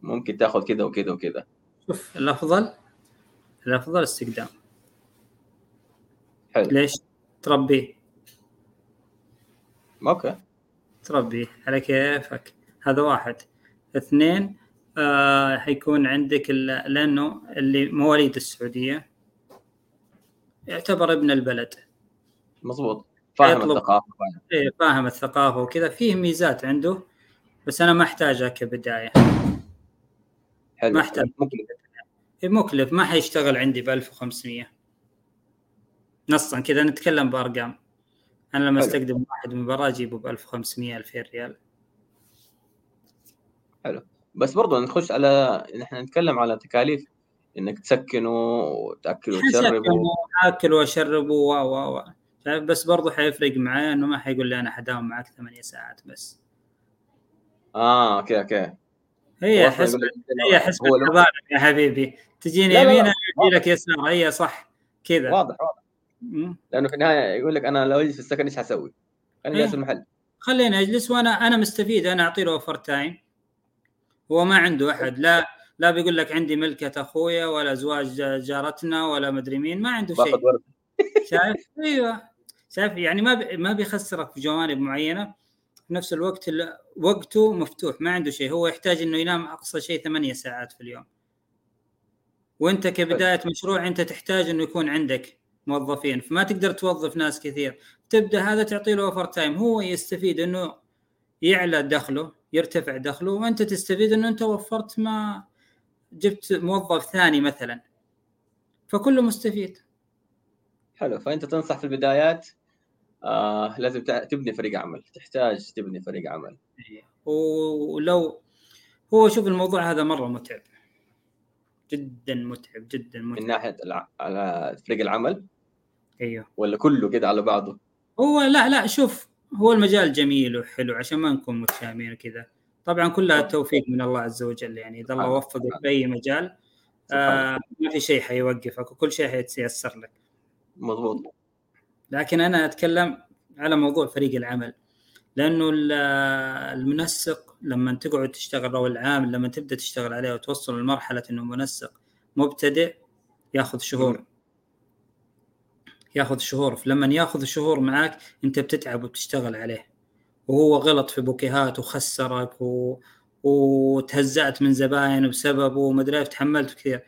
ممكن تأخذ كذا وكذا وكذا شوف الأفضل الأفضل استقدام. حلو. ليش؟ تربيه. أوكي. تربيه على كيفك. هذا واحد. اثنين آه حيكون عندك لأنه اللي مواليد السعودية يعتبر ابن البلد. مظبوط. فاهم الثقافة إيه فاهم الثقافة وكذا. فيه ميزات عنده بس أنا ما أحتاجها كبداية. حلو. ما أحتاج. مكلف إيه، مكلف ما حيشتغل عندي ب 1500 نصا كذا نتكلم بأرقام. أنا لما حلو. استخدم واحد من برا اجيبه ب 1500 2000 ريال. حلو. بس برضه نخش على نحن نتكلم على تكاليف. إنك تسكنه وتأكل وتشربه. اكل وأشربه و و و. بس برضه حيفرق معي إنه ما حيقول لي أنا حداوم معك ثمانية ساعات بس. آه okay okay. هي حسب هي حسب الشطارة يا حبيبي. تجيني يمين يجي لك يسار. هي صح كذا. واضح واضح. لأنه في النهاية يقول لك أنا لو أجلس في السكن إيش حسوي؟ خليني أجلس في المحل. خليني أجلس وأنا أنا مستفيد. أنا أعطي له overtime هو ما عنده أحد. لا لا بيقول لك عندي ملكة أخويا ولا زواج جارتنا ولا مدري مين. ما عنده شيء. شايف؟ أيوه. شايف؟ يعني ما ما بيخسرك في جوانب معينة. في نفس الوقت وقته مفتوح. ما عنده شيء. هو يحتاج إنه ينام أقصى شيء ثمانية ساعات في اليوم. وأنت كبداية مشروع أنت تحتاج إنه يكون عندك موظفين فما تقدر توظف ناس كثير. تبدأ هذا تعطي له overtime هو يستفيد إنه يعلى دخله يرتفع دخله وأنت تستفيد إنه أنت وفرت ما جبت موظف ثاني مثلا. فكله مستفيد. حلو فأنت تنصح في البدايات آه لازم تبني فريق عمل تحتاج تبني فريق عمل. إيه. ولو هو شوف الموضوع هذا مرة متعب. جدا متعب جدا متعب. من ناحية على فريق العمل. أيوه. ولا كله كده على بعضه؟ هو لا لا شوف هو المجال جميل وحلو عشان ما نكون متشائمين كذا طبعا كلها توفيق من الله عز وجل يعني. إذا الله وفقك في اي مجال آه ما في شيء حيوقفك وكل شيء حيتيسر لك. مضبوط. لكن أنا أتكلم على موضوع فريق العمل. لأنه المنسق لما تقعد تشتغل أو العامل لما تبدأ تشتغل عليه وتوصل لمرحلة إنه منسق مبتدئ ياخذ شهور. ياخذ شهور. فلما ياخذ شهور معك انت بتتعب وبتشتغل عليه. وهو غلط في بوكيهات وخسرك و... وتهزأت من زباين بسببه ومدري تحملت كثير.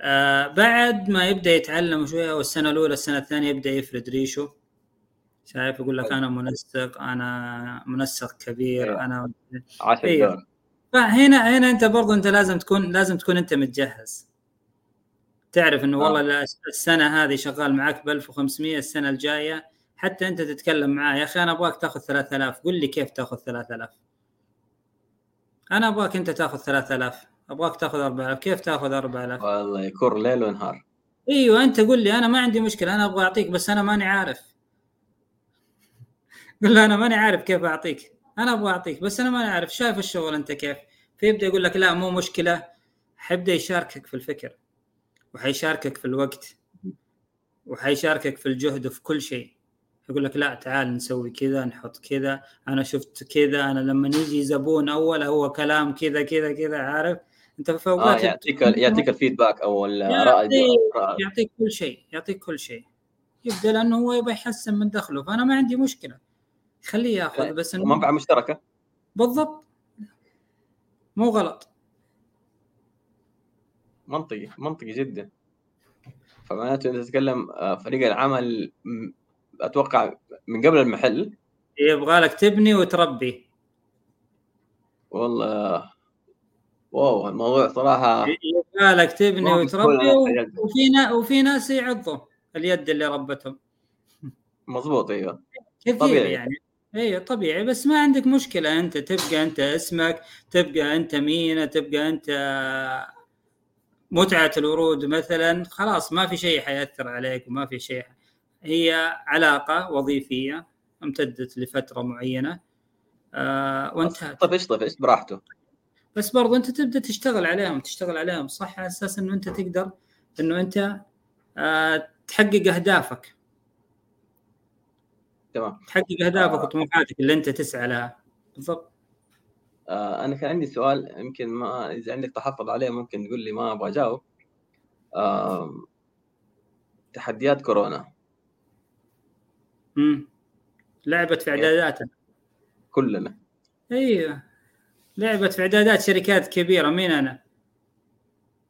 آه بعد ما يبدأ يتعلم شوية والسنة الأولى السنة الثانية يبدأ يفرد ريشه. شايف؟ يقول لك أنا منسق أنا منسق كبير. أنا أيوة. الدور فهنا هنا أنت برضو أنت لازم تكون لازم تكون أنت متجهز. تعرف إنه آه. والله السنة هذه شغال معك ب 1500 السنة الجاية حتى أنت تتكلم معاه يا أخي أنا أبغاك تأخذ 3000 قل لي كيف تأخذ 3000 أنا أبغاك أنت تأخذ 3000 أبغاك تأخذ 4000 كيف تأخذ 4000 والله يكر ليل ونهار. أيوه أنت قل لي. أنا ما عندي مشكلة. أنا أبغى أعطيك بس أنا ماني عارف. قل له أنا ماني عارف كيف أعطيك. أنا أبغى أعطيك بس أنا ماني عارف. شايف الشغل أنت كيف؟ فيبدأ يقول لك لا مو مشكلة. حيبدا يشاركك في الفكر. وحيشاركك في الوقت. وحيشاركك في الجهد وفي كل شيء. يقول لك لا تعال نسوي كذا نحط كذا. أنا شفت كذا أنا لما يجي زبون أول هو كلام كذا كذا كذا عارف؟ أنت في آه يعطيك يعطيك الفيدباك أو الاراء يعطيك, يعطيك كل شيء يعطيك كل شيء. يبدأ لأنه هو يبغى يحسن من دخله. فأنا ما عندي مشكلة. خليه ياخذ بس انه منفعه مشتركة. بالضبط. مو غلط. منطقي منطقي جدا. فمعناته أنت تتكلم آه، فريق العمل أتوقع من قبل المحل. يبغى لك تبني وتربي. والله واو الموضوع صراحة يبغى لك تبني وتربي وفي نا... وفي ناس يعضوا اليد اللي ربتهم. مضبوط أيوه. كثير طبيعي. يعني. أيوه طبيعي. بس ما عندك مشكلة. أنت تبقى أنت اسمك تبقى أنت مينا تبقى أنت متعة الورود مثلا خلاص ما في شيء حيأثر عليك وما في شيء. هي علاقة وظيفية امتدت لفترة معينة. آه وانتهت. طفش طفش براحته؟ بس برضو انت تبدأ تشتغل عليهم تشتغل عليهم. صح على أساس إنه أنت تقدر إنه أنت آه تحقق أهدافك. تمام. تحقق أهدافك. وطموحاتك اللي أنت تسعى لها. بالضبط. آه أنا كان عندي سؤال يمكن ما إذا عندك تحفظ عليه ممكن تقول لي ما أبغى أجاوب. آه تحديات كورونا. امم لعبت في اعداداتنا كلنا. أيوه لعبت في إعدادات شركات كبيرة مين أنا؟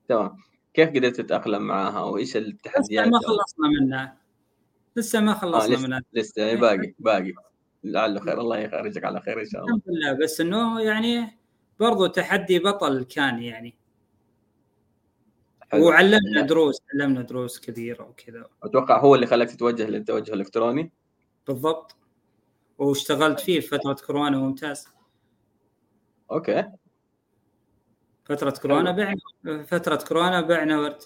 تمام. كيف قدرت تتأقلم معاها وإيش التحديات؟ لسه ما خلصنا منها. لسه ما خلصنا آه لسه منها. لسه يعني باقي باقي. لعله خير الله يخرجك على خير إن شاء الله. الحمد لله بس إنه يعني برضو تحدي بطل كان يعني. حلو. وعلمنا دروس علمنا دروس كثيره وكذا. أتوقع هو اللي خلاك تتوجه للتوجه الإلكتروني؟ بالضبط. واشتغلت فيه في فترة كورونا ممتاز. okay. فترة كورونا بعنا فترة كورونا بعنا ورد.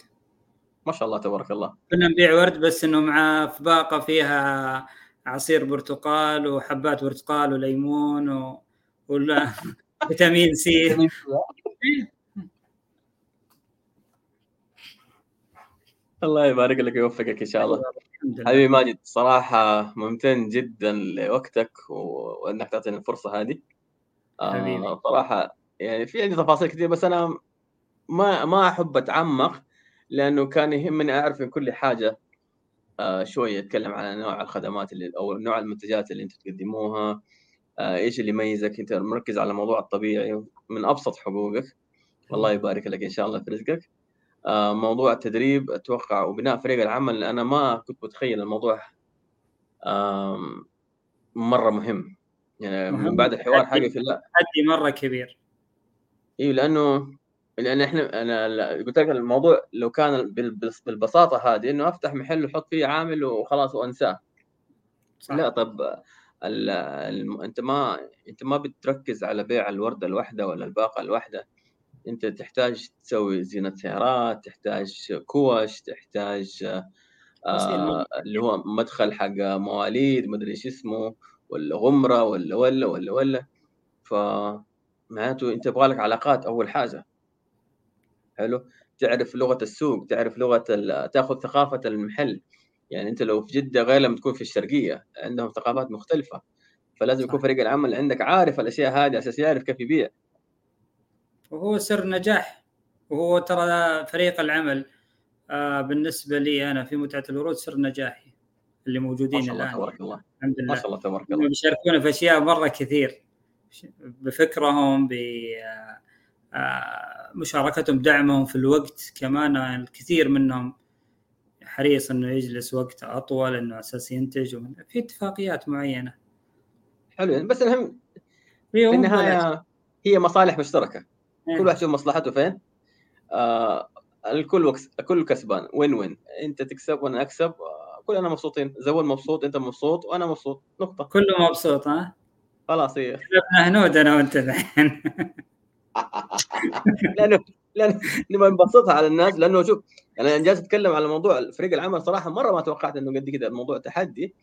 ما شاء الله تبارك الله. كنا نبيع ورد بس إنه مع في باقه فيها عصير برتقال وحبات برتقال وليمون و... ولا فيتامين سي. الله يبارك لك ويوفقك إن شاء الله. حبيبي ماجد صراحة ممتن جدا لوقتك وإنك تعطيني الفرصة هذه. آه صراحة يعني في عندي تفاصيل كثير بس أنا ما ما أحب أتعمق لأنه كان يهمني أعرف من كل حاجة. آه شوية اتكلم على نوع الخدمات اللي أو نوع المنتجات اللي أنتم تقدموها. آه إيش اللي يميزك؟ أنت مركز على الموضوع الطبيعي من أبسط حقوقك. الله يبارك لك إن شاء الله في رزقك. آه، موضوع التدريب أتوقع وبناء فريق العمل أنا ما كنت متخيل الموضوع مرة مهم. يعني من بعد الحوار حقي في الله تحدي مرة كبير. أيوه لأنه لأن إحنا أنا قلت لك الموضوع لو كان بالبساطة هذه إنه أفتح محل واحط فيه عامل وخلاص وأنساه. صح. لا طب ال ال أنت ما أنت ما بتركز على بيع الوردة الواحدة ولا الباقة الواحدة. أنت تحتاج تسوي زينة سيارات تحتاج كوش تحتاج آه اللي هو مدخل حق مواليد مدري إيش اسمه ولا غمرة ولا ولا ولا ولا. ف معناته أنت يبغى لك علاقات أول حاجة. حلو؟ تعرف لغة السوق تعرف لغة تأخذ ثقافة المحل. يعني أنت لو في جدة غير لما تكون في الشرقية عندهم ثقافات مختلفة. فلازم يكون فريق العمل عندك عارف الأشياء هذه أساس يعرف كيف يبيع. وهو سر نجاح. وهو ترى فريق العمل آه بالنسبة لي أنا في متعة الورود سر نجاحي اللي موجودين ما شاء الله الآن. تبارك الله. الحمد لله. ما شاء الله تبارك الله. بيشاركونا في أشياء مرة كثير. بفكرهم ب آه، آه، مشاركتهم دعمهم في الوقت كمان الكثير منهم حريص إنه يجلس وقت أطول إنه أساس ينتج في اتفاقيات معينة. حلو. بس الهم في النهاية هي مصالح مشتركة. كل واحد يشوف مصلحته فين؟ آه الكل وكس... الكل كسبان. وين وين؟ أنت تكسب وأنا أكسب. آه كلنا مبسوطين. زول مبسوط أنت مبسوط وأنا مبسوط. نقطة. كله مبسوط ها؟ خلاص هي. هنود أنا وأنت الحين. لأنه لأنه نبغى نبسطها على الناس لأنه شوف أنا جالس أتكلم على موضوع فريق العمل صراحة مرة ما توقعت إنه قد كده الموضوع تحدي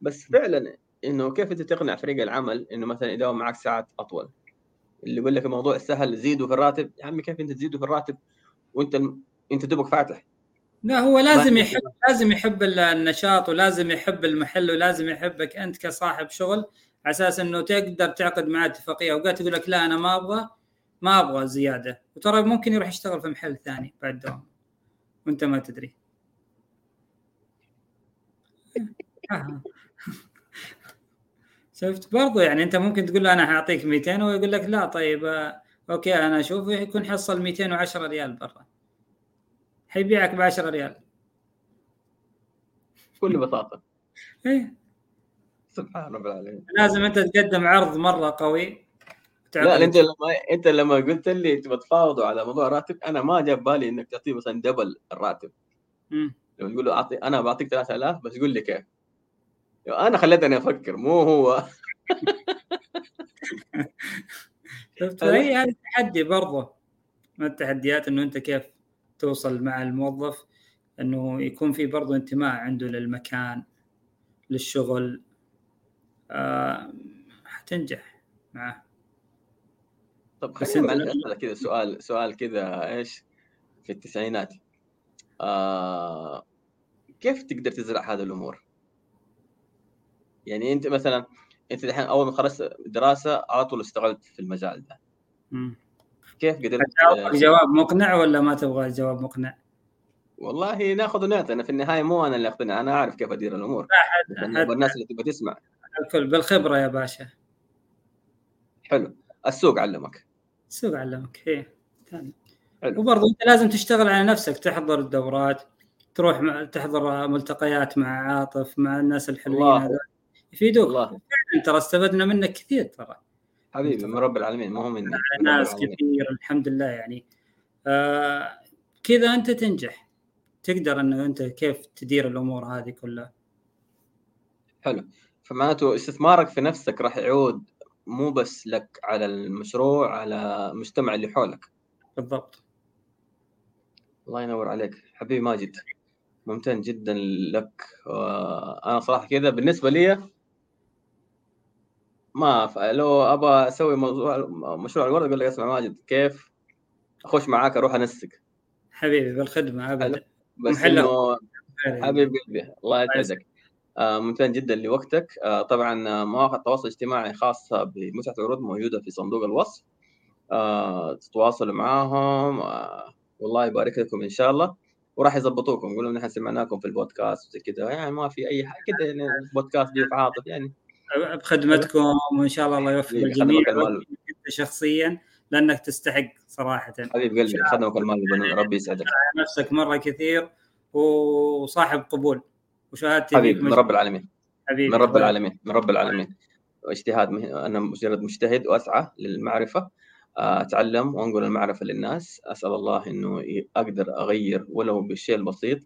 بس فعلا إنه كيف أنت تقنع فريق العمل إنه مثلا يداوم معك ساعات أطول؟ اللي يقول لك الموضوع سهل زيدوا في الراتب. يا عمي كيف أنت تزيدوا في الراتب وأنت أنت دوبك فاتح؟ لا هو لازم يحب لازم يحب النشاط ولازم يحب المحل ولازم يحبك أنت كصاحب شغل على أساس إنه تقدر تعقد معاه اتفاقية. أوقات يقول لك لا أنا ما أبغى. ما أبغى زيادة. وترى ممكن يروح يشتغل في محل ثاني بعد دوام. وأنت ما تدري. شفت؟ برضو يعني أنت ممكن تقول له أنا حاعطيك 200 وهو يقول لك لا طيب أوكي أنا أشوف يكون حصل 210 ريال برا. حيبيعك ب 10 ريال. بكل بساطة. إيه. سبحان رب العالمين. لازم أنت تقدم عرض مرة قوي. لا أنت لما أنت لما قلت لي تبغى تفاوضوا على موضوع راتب أنا ما جاب بالي إنك تعطيه مثلا دبل الراتب. مم. لما تقول له أعطي أنا بعطيك 3000 بس قول لي كيف. أنا خليتني أفكر مو هو. شفت؟ هي هذه تحدي برضه. من التحديات إنه أنت كيف توصل مع الموظف؟ إنه يكون في برضه انتماء عنده للمكان للشغل. آه حتنجح معه. طب خلينا نسال كذا سؤال سؤال كذا إيش؟ في التسعينات. آه كيف تقدر تزرع هذه الأمور؟ يعني أنت مثلا أنت الحين أول ما خلصت دراسة على طول اشتغلت في المجال ده. مم. كيف قدرت جواب مقنع ولا ما تبغى جواب مقنع؟ والله ناخذ ونعطي أنا في النهاية مو أنا اللي اقتنع أنا أعرف كيف أدير الأمور. الناس اللي تبغى تسمع. الكل بالخبرة يا باشا. حلو. السوق علمك. السوق علمك إيه. ثاني. وبرضه أنت لازم تشتغل على نفسك تحضر الدورات تروح تحضر ملتقيات مع عاطف مع الناس الحلوين هذول. يفيدوك. فعلا ترى استفدنا منك كثير ترى. حبيبي من رب العالمين ما هو مني ناس كثير الحمد لله يعني. آه كذا أنت تنجح. تقدر إنه أنت كيف تدير الأمور هذه كلها. حلو. فمعناته استثمارك في نفسك راح يعود مو بس لك على المشروع على المجتمع اللي حولك. بالضبط. الله ينور عليك. حبيبي ماجد ممتن جدا لك. أنا صراحة كذا بالنسبة لي ما ف... لو أبغى أسوي موضوع مشروع الورد أقول لك اسمع ماجد كيف أخش معاك أروح أنسق. حبيبي بالخدمة ابدا. بس إنه حبيبي قلبي الله يسعدك. ممتن جدا لوقتك. آه طبعا مواقع التواصل الاجتماعي خاصة بمتعه العروض موجودة في صندوق الوصف. آه تتواصلوا معاهم. آه والله يبارك لكم إن شاء الله. وراح يظبطوكم يقولوا نحن سمعناكم في البودكاست وزي كذا. يعني ما في أي حاجة كذا يعني بودكاست ضيوف عاطف يعني. بخدمتكم وإن شاء الله الله يوفق الجميع. شخصيا لأنك تستحق صراحة. حبيب قلبي خدمك المال ربي يسعدك. نفسك مرة كثير وصاحب قبول. وشهادتي حبيبي من رب العالمين. حبيبي من رب العالمين من رب العالمين. اجتهاد أنا مجرد مجتهد وأسعى للمعرفة. أتعلم وأنقل المعرفة للناس. أسأل الله إنه أقدر أغير ولو بالشيء البسيط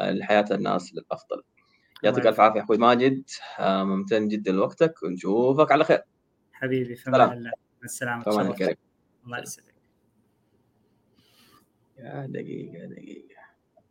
لحياة الناس للأفضل. يعطيك ألف عافية أخوي ماجد. ممتن جدا لوقتك. ونشوفك على خير. حبيبي في أمان الله السلامة. الله يسعدك. يا دقيقة دقيقة.